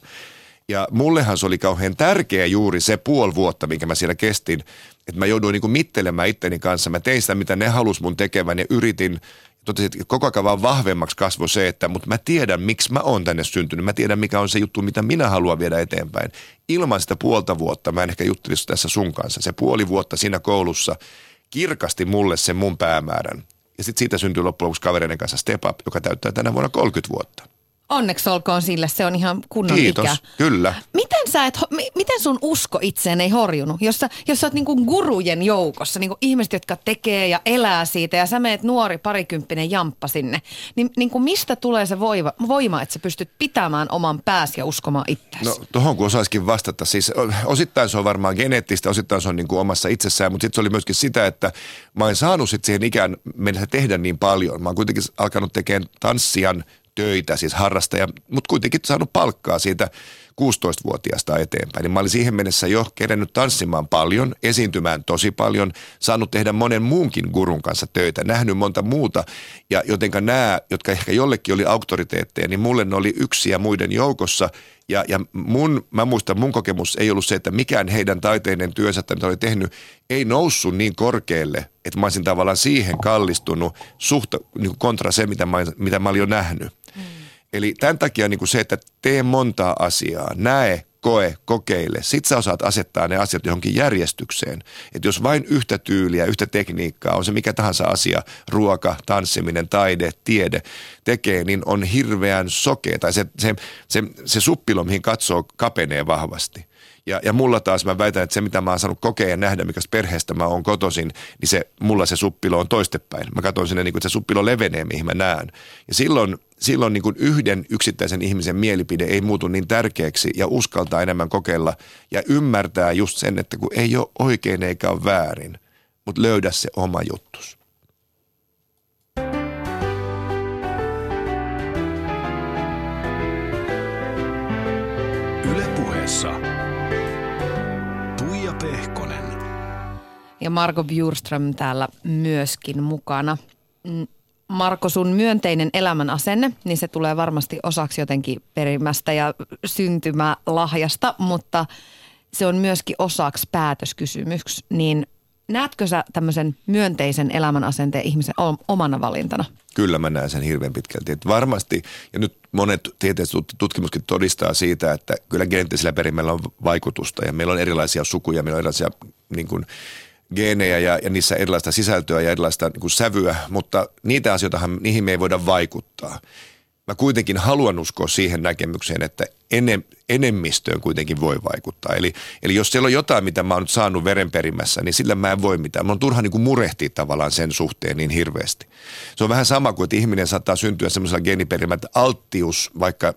Ja mullehan se oli kauhean tärkeä juuri se puoli vuotta, minkä mä siellä kestin, että mä jouduin niin mittelemään itteni kanssa. Mä tein sitä, mitä ne halus mun tekevän ja yritin. Totesin, että koko ajan vaan vahvemmaksi kasvoi se, että mutta mä tiedän, miksi mä oon tänne syntynyt. Mä tiedän, mikä on se juttu, mitä minä haluan viedä eteenpäin. Ilman sitä puolta vuotta, mä en ehkä juttelisi tässä sun kanssa. Se puoli vuotta siinä koulussa kirkasti mulle sen mun päämäärän. Ja sitten siitä syntyi loppujen lopuksi kavereiden kanssa Step Up, joka täyttää tänä vuonna 30 vuotta. Onneksi olkoon sille, se on ihan kunnon Kiitos, ikä. kyllä. Miten, sä et, miten sun usko itseen ei horjunut, jos sä, jos sä oot niinku gurujen joukossa, niinku ihmiset, jotka tekee ja elää siitä ja sä meet nuori parikymppinen jamppa sinne, niin niinku mistä tulee se voima, voima, että sä pystyt pitämään oman pääsi ja uskomaan itseäsi? No tuohon kun osaisikin vastata, siis osittain se on varmaan geneettistä, osittain se on niinku omassa itsessään, mutta sitten se oli myöskin sitä, että mä en saanut sitten siihen ikään mennessä tehdä niin paljon. Mä oon kuitenkin alkanut tekemään tanssian töitä, siis harrastaja, mutta kuitenkin saanut palkkaa siitä 16-vuotiaasta eteenpäin. Niin mä olin siihen mennessä jo kerennyt tanssimaan paljon, esiintymään tosi paljon, saanut tehdä monen muunkin gurun kanssa töitä, nähnyt monta muuta. Ja jotenka nämä, jotka ehkä jollekin oli auktoriteetteja, niin mulle ne oli yksi ja muiden joukossa. Ja, ja mun, mä muistan, mun kokemus ei ollut se, että mikään heidän taiteinen työnsä, mitä oli tehnyt, ei noussut niin korkealle, että mä olisin tavallaan siihen kallistunut suhta niin kontra se, mitä mä, mitä mä olin jo nähnyt. Eli tämän takia niin kuin se, että tee montaa asiaa, näe, koe, kokeile. Sitten sä osaat asettaa ne asiat johonkin järjestykseen. Että jos vain yhtä tyyliä, yhtä tekniikkaa, on se mikä tahansa asia, ruoka, tanssiminen, taide, tiede tekee, niin on hirveän sokea. Tai se, se, se, se suppilo, mihin katsoo, kapenee vahvasti. Ja, ja mulla taas mä väitän, että se mitä mä oon saanut kokea ja nähdä, mikä perheestä mä oon kotoisin, niin se, mulla se suppilo on toistepäin. Mä katson sinne, niin kuin, että se suppilo levenee, mihin mä näen. Ja silloin, silloin niin kuin yhden yksittäisen ihmisen mielipide ei muutu niin tärkeäksi ja uskaltaa enemmän kokeilla ja ymmärtää just sen, että kun ei ole oikein eikä ole väärin, mutta löydä se oma juttus. Ja Marko Bjurström täällä myöskin mukana. Mm, Marko, sun myönteinen elämän asenne, niin se tulee varmasti osaksi jotenkin perimästä ja syntymälahjasta, mutta se on myöskin osaksi päätöskysymys. Niin näetkö sä tämmöisen myönteisen elämän asenteen ihmisen omana valintana? Kyllä mä näen sen hirveän pitkälti. Että varmasti, ja nyt monet tieteelliset tutkimukset todistaa siitä, että kyllä geneettisellä perimällä on vaikutusta ja meillä on erilaisia sukuja, meillä on erilaisia niin kuin, geenejä ja, ja niissä erilaista sisältöä ja erilaista niin kuin sävyä, mutta niitä asioita, niihin me ei voida vaikuttaa. Mä kuitenkin haluan uskoa siihen näkemykseen, että enem, enemmistöön kuitenkin voi vaikuttaa. Eli, eli jos siellä on jotain, mitä mä oon nyt saanut verenperimässä, niin sillä mä en voi mitään. Mä on turha niin murehtia tavallaan sen suhteen niin hirveästi. Se on vähän sama kuin, että ihminen saattaa syntyä semmoisella geeniperimä, että alttius vaikka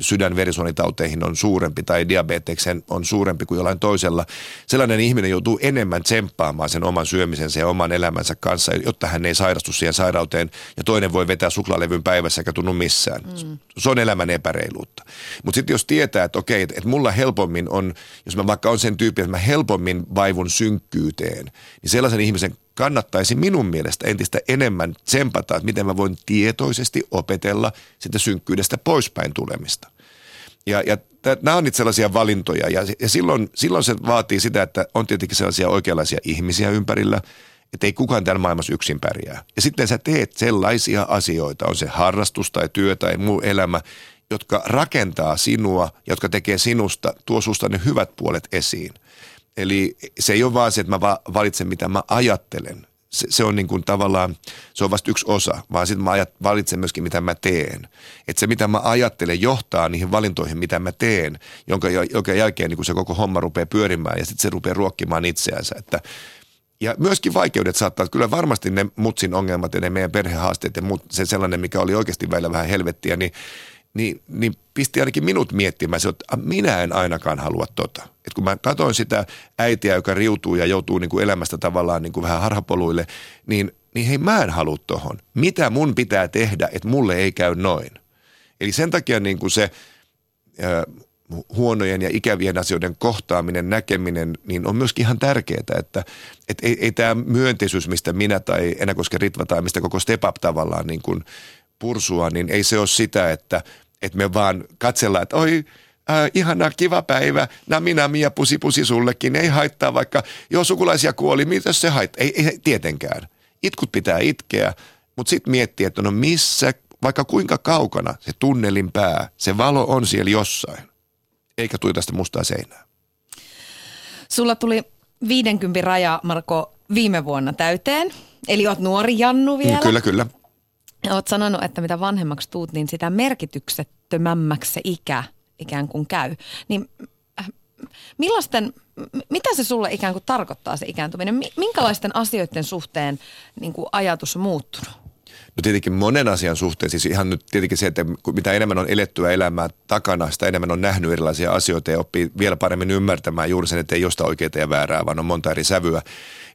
sydänverisuonitauteihin on suurempi tai diabetekseen on suurempi kuin jollain toisella. Sellainen ihminen joutuu enemmän tsemppaamaan sen oman syömisensä ja oman elämänsä kanssa, jotta hän ei sairastu siihen sairauteen ja toinen voi vetää suklaalevyn päivässä eikä tunnu missään. Mm. Se on elämän epäreiluutta. Mutta sitten jos tietää, että okei, että mulla helpommin on, jos mä vaikka on sen tyyppi, että mä helpommin vaivun synkkyyteen, niin sellaisen ihmisen kannattaisi minun mielestä entistä enemmän tsempata, että miten mä voin tietoisesti opetella sitä synkkyydestä poispäin tulemista. Ja, ja nämä on niitä sellaisia valintoja ja, ja silloin, silloin se vaatii sitä, että on tietenkin sellaisia oikeanlaisia ihmisiä ympärillä, että ei kukaan täällä maailmassa yksin pärjää. Ja sitten sä teet sellaisia asioita, on se harrastus tai työ tai muu elämä, jotka rakentaa sinua, jotka tekee sinusta, tuo susta ne hyvät puolet esiin. Eli se ei ole vaan se, että mä valitsen mitä mä ajattelen. Se, se on niin kuin tavallaan, se on vasta yksi osa, vaan sitten mä ajat, valitsen myöskin mitä mä teen. Että se mitä mä ajattelen johtaa niihin valintoihin, mitä mä teen, jonka, jonka jälkeen niin kuin se koko homma rupeaa pyörimään ja sitten se rupeaa ruokkimaan itseänsä. Että ja myöskin vaikeudet saattaa, kyllä varmasti ne mutsin ongelmat ja ne meidän perhehaasteet ja mut, se sellainen, mikä oli oikeasti välillä vähän helvettiä, niin niin, niin pisti ainakin minut miettimään, että minä en ainakaan halua tota. Et kun mä katsoin sitä äitiä, joka riutuu ja joutuu niin kuin elämästä tavallaan niin kuin vähän harhapoluille, niin, niin hei mä en halua tohon. Mitä mun pitää tehdä, että mulle ei käy noin? Eli sen takia niin kuin se huonojen ja ikävien asioiden kohtaaminen, näkeminen, niin on myöskin ihan tärkeää, että et ei, ei tämä myönteisyys, mistä minä tai Enäkoske Ritva tai mistä koko Step Up tavallaan niin kuin pursua, niin ei se ole sitä, että – että me vaan katsellaan, että oi, äh, ihana, kiva päivä, na minä, Mia, pusi, pusi sullekin, ei haittaa vaikka, jo sukulaisia kuoli, mitä se haittaa, ei, ei tietenkään. Itkut pitää itkeä, mutta sitten miettiä, että no missä, vaikka kuinka kaukana se tunnelin pää, se valo on siellä jossain, eikä tule tästä mustaa seinää. Sulla tuli 50 raja, Marko, viime vuonna täyteen. Eli oot nuori Jannu vielä. Kyllä, kyllä. Olet sanonut, että mitä vanhemmaksi tuut, niin sitä merkityksettömämmäksi se ikä ikään kuin käy. Niin äh, millaisten, mitä se sulle ikään kuin tarkoittaa se ikääntyminen? Minkälaisten asioiden suhteen niin kuin ajatus on muuttunut? No tietenkin monen asian suhteen, siis ihan nyt tietenkin se, että mitä enemmän on elettyä elämää takana, sitä enemmän on nähnyt erilaisia asioita ja oppii vielä paremmin ymmärtämään juuri sen, että ei josta oikeita ja väärää, vaan on monta eri sävyä.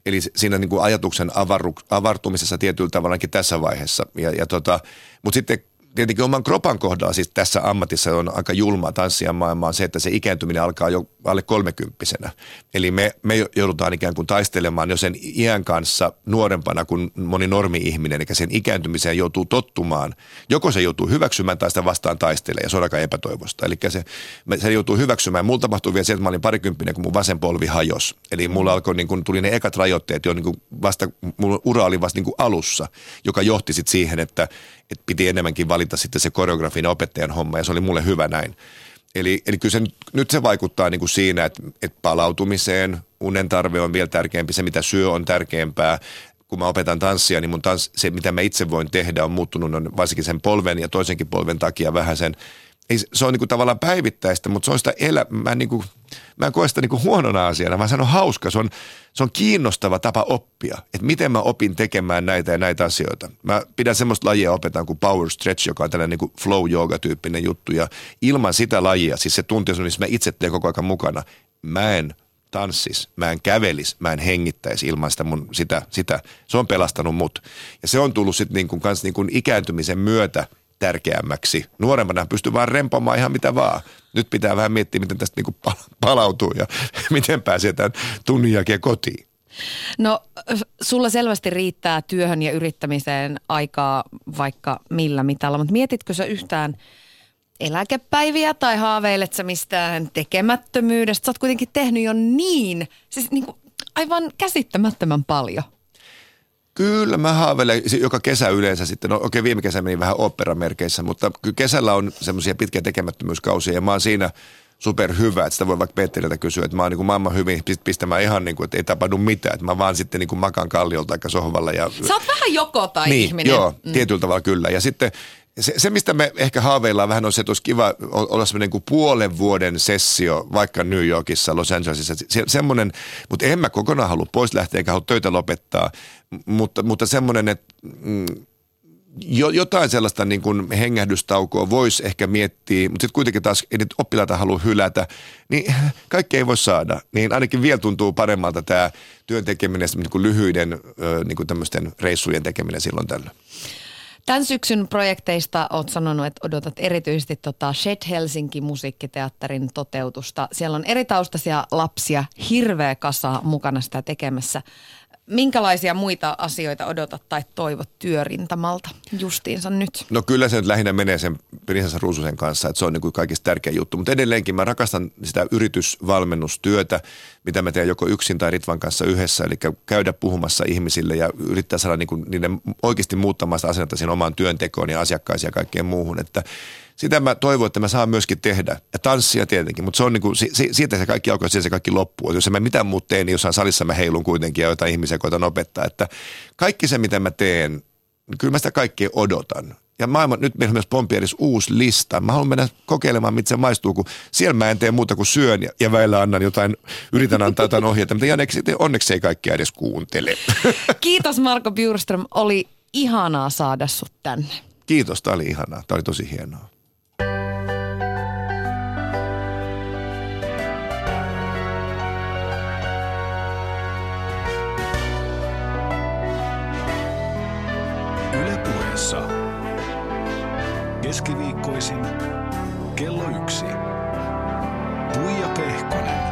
Eli siinä niin kuin ajatuksen avaru, avartumisessa tietyllä tavallakin tässä vaiheessa. Ja, ja tota, mutta sitten tietenkin oman kropan kohdalla siis tässä ammatissa on aika julma tanssia maailmaa se, että se ikääntyminen alkaa jo alle kolmekymppisenä. Eli me, me joudutaan ikään kuin taistelemaan jo sen iän kanssa nuorempana kuin moni normi-ihminen, eli sen ikääntymiseen joutuu tottumaan. Joko se joutuu hyväksymään tai sitä vastaan taistelemaan, ja se on aika epätoivosta. Eli se, se joutuu hyväksymään. Mulla tapahtui vielä se, että mä olin parikymppinen, kun mun vasen polvi hajos. Eli mulla alkoi, niin kun tuli ne ekat rajoitteet jo niin kuin vasta, mulla ura oli vasta niin kuin alussa, joka johti sitten siihen, että, että piti enemmänkin valita sitten se koreografinen opettajan homma, ja se oli mulle hyvä näin. Eli, eli kyllä se, nyt se vaikuttaa niin kuin siinä, että, että palautumiseen unen tarve on vielä tärkeämpi, se mitä syö on tärkeämpää. Kun mä opetan tanssia, niin mun tans, se mitä mä itse voin tehdä on muuttunut on varsinkin sen polven ja toisenkin polven takia vähän sen – ei, se on niin kuin tavallaan päivittäistä, mutta se on sitä elä, mä, niin kuin, mä en koe sitä niin kuin huonona asiana, vaan se on hauska, se on, se on kiinnostava tapa oppia, että miten mä opin tekemään näitä ja näitä asioita. Mä pidän semmoista lajia opetan kuin power stretch, joka on tällainen niin flow yoga tyyppinen juttu ja ilman sitä lajia, siis se tunti, missä mä itse teen koko ajan mukana, mä en tanssis, mä en kävelis, mä en hengittäisi ilman sitä, mun, sitä, sitä. Se on pelastanut mut. Ja se on tullut sitten niin kuin, niin kuin ikääntymisen myötä – tärkeämmäksi. Nuorempana pystyy vaan rempomaan ihan mitä vaan. Nyt pitää vähän miettiä, miten tästä niinku palautuu ja miten pääsee tämän tunnin jälkeen kotiin. No sulla selvästi riittää työhön ja yrittämiseen aikaa vaikka millä mitalla, mutta mietitkö sä yhtään eläkepäiviä tai haaveilet sä mistään tekemättömyydestä? Sä oot kuitenkin tehnyt jo niin, siis niin kuin aivan käsittämättömän paljon. Kyllä mä haaveilen joka kesä yleensä sitten, no okei okay, viime kesä meni vähän operamerkeissä, mutta kyllä kesällä on semmoisia pitkiä tekemättömyyskausia ja mä oon siinä super hyvä, että sitä voi vaikka Petteriltä kysyä, että mä oon niin kuin maailman hyvin pistämään ihan niin kuin, että ei tapahdu mitään, että mä vaan sitten niin kuin makan kalliolta aika sohvalla. Ja... Sä oot vähän joko tai niin, ihminen. Joo, mm. tietyllä tavalla kyllä. Ja sitten se, se, mistä me ehkä haaveillaan vähän on se, että olisi kiva olla semmoinen kuin puolen vuoden sessio vaikka New Yorkissa, Los Angelesissa. Se, semmoinen, mutta en mä kokonaan halua pois lähteä eikä halua töitä lopettaa, mutta, mutta semmoinen, että mm, jo, jotain sellaista niin kuin hengähdystaukoa voisi ehkä miettiä, mutta sitten kuitenkin taas ei nyt oppilaita halua hylätä, niin kaikki ei voi saada. Niin ainakin vielä tuntuu paremmalta tämä työn tekeminen, niin kuin lyhyiden niin kuin tämmöisten reissujen tekeminen silloin tällä. Tämän syksyn projekteista olet sanonut, että odotat erityisesti tota Shed Helsinki musiikkiteatterin toteutusta. Siellä on eri taustaisia lapsia, hirveä kasa mukana sitä tekemässä. Minkälaisia muita asioita odotat tai toivot työrintamalta justiinsa nyt? No kyllä se nyt lähinnä menee sen Prinsessa Ruususen kanssa, että se on niin kuin kaikista tärkeä juttu. Mutta edelleenkin mä rakastan sitä yritysvalmennustyötä, mitä mä teen joko yksin tai Ritvan kanssa yhdessä. Eli käydä puhumassa ihmisille ja yrittää saada niin kuin niiden oikeasti muuttamaan sitä asennetta siihen omaan työntekoon ja asiakkaisiin ja kaikkeen muuhun. Että sitä mä toivon, että mä saan myöskin tehdä. Ja tanssia tietenkin, mutta se on niinku, si, si, siitä se kaikki alkoi, siitä se kaikki loppuu. Et jos mä mitään muut teen, niin jossain salissa mä heilun kuitenkin ja jotain ihmisiä koitan opettaa. Että kaikki se, mitä mä teen, niin kyllä mä sitä kaikkea odotan. Ja maailma, nyt meillä on myös Pompieris uusi lista. Mä haluan mennä kokeilemaan, mitä se maistuu, kun siellä mä en tee muuta kuin syön ja, ja väillä annan jotain, yritän antaa jotain ohjeita, mutta Janek, onneksi ei kaikkia edes kuuntele. Kiitos Marko Bjurström, oli ihanaa saada sut tänne. Kiitos, tämä oli ihanaa, tämä oli tosi hienoa. keskiviikkoisin kello yksi. Puija Pehkonen.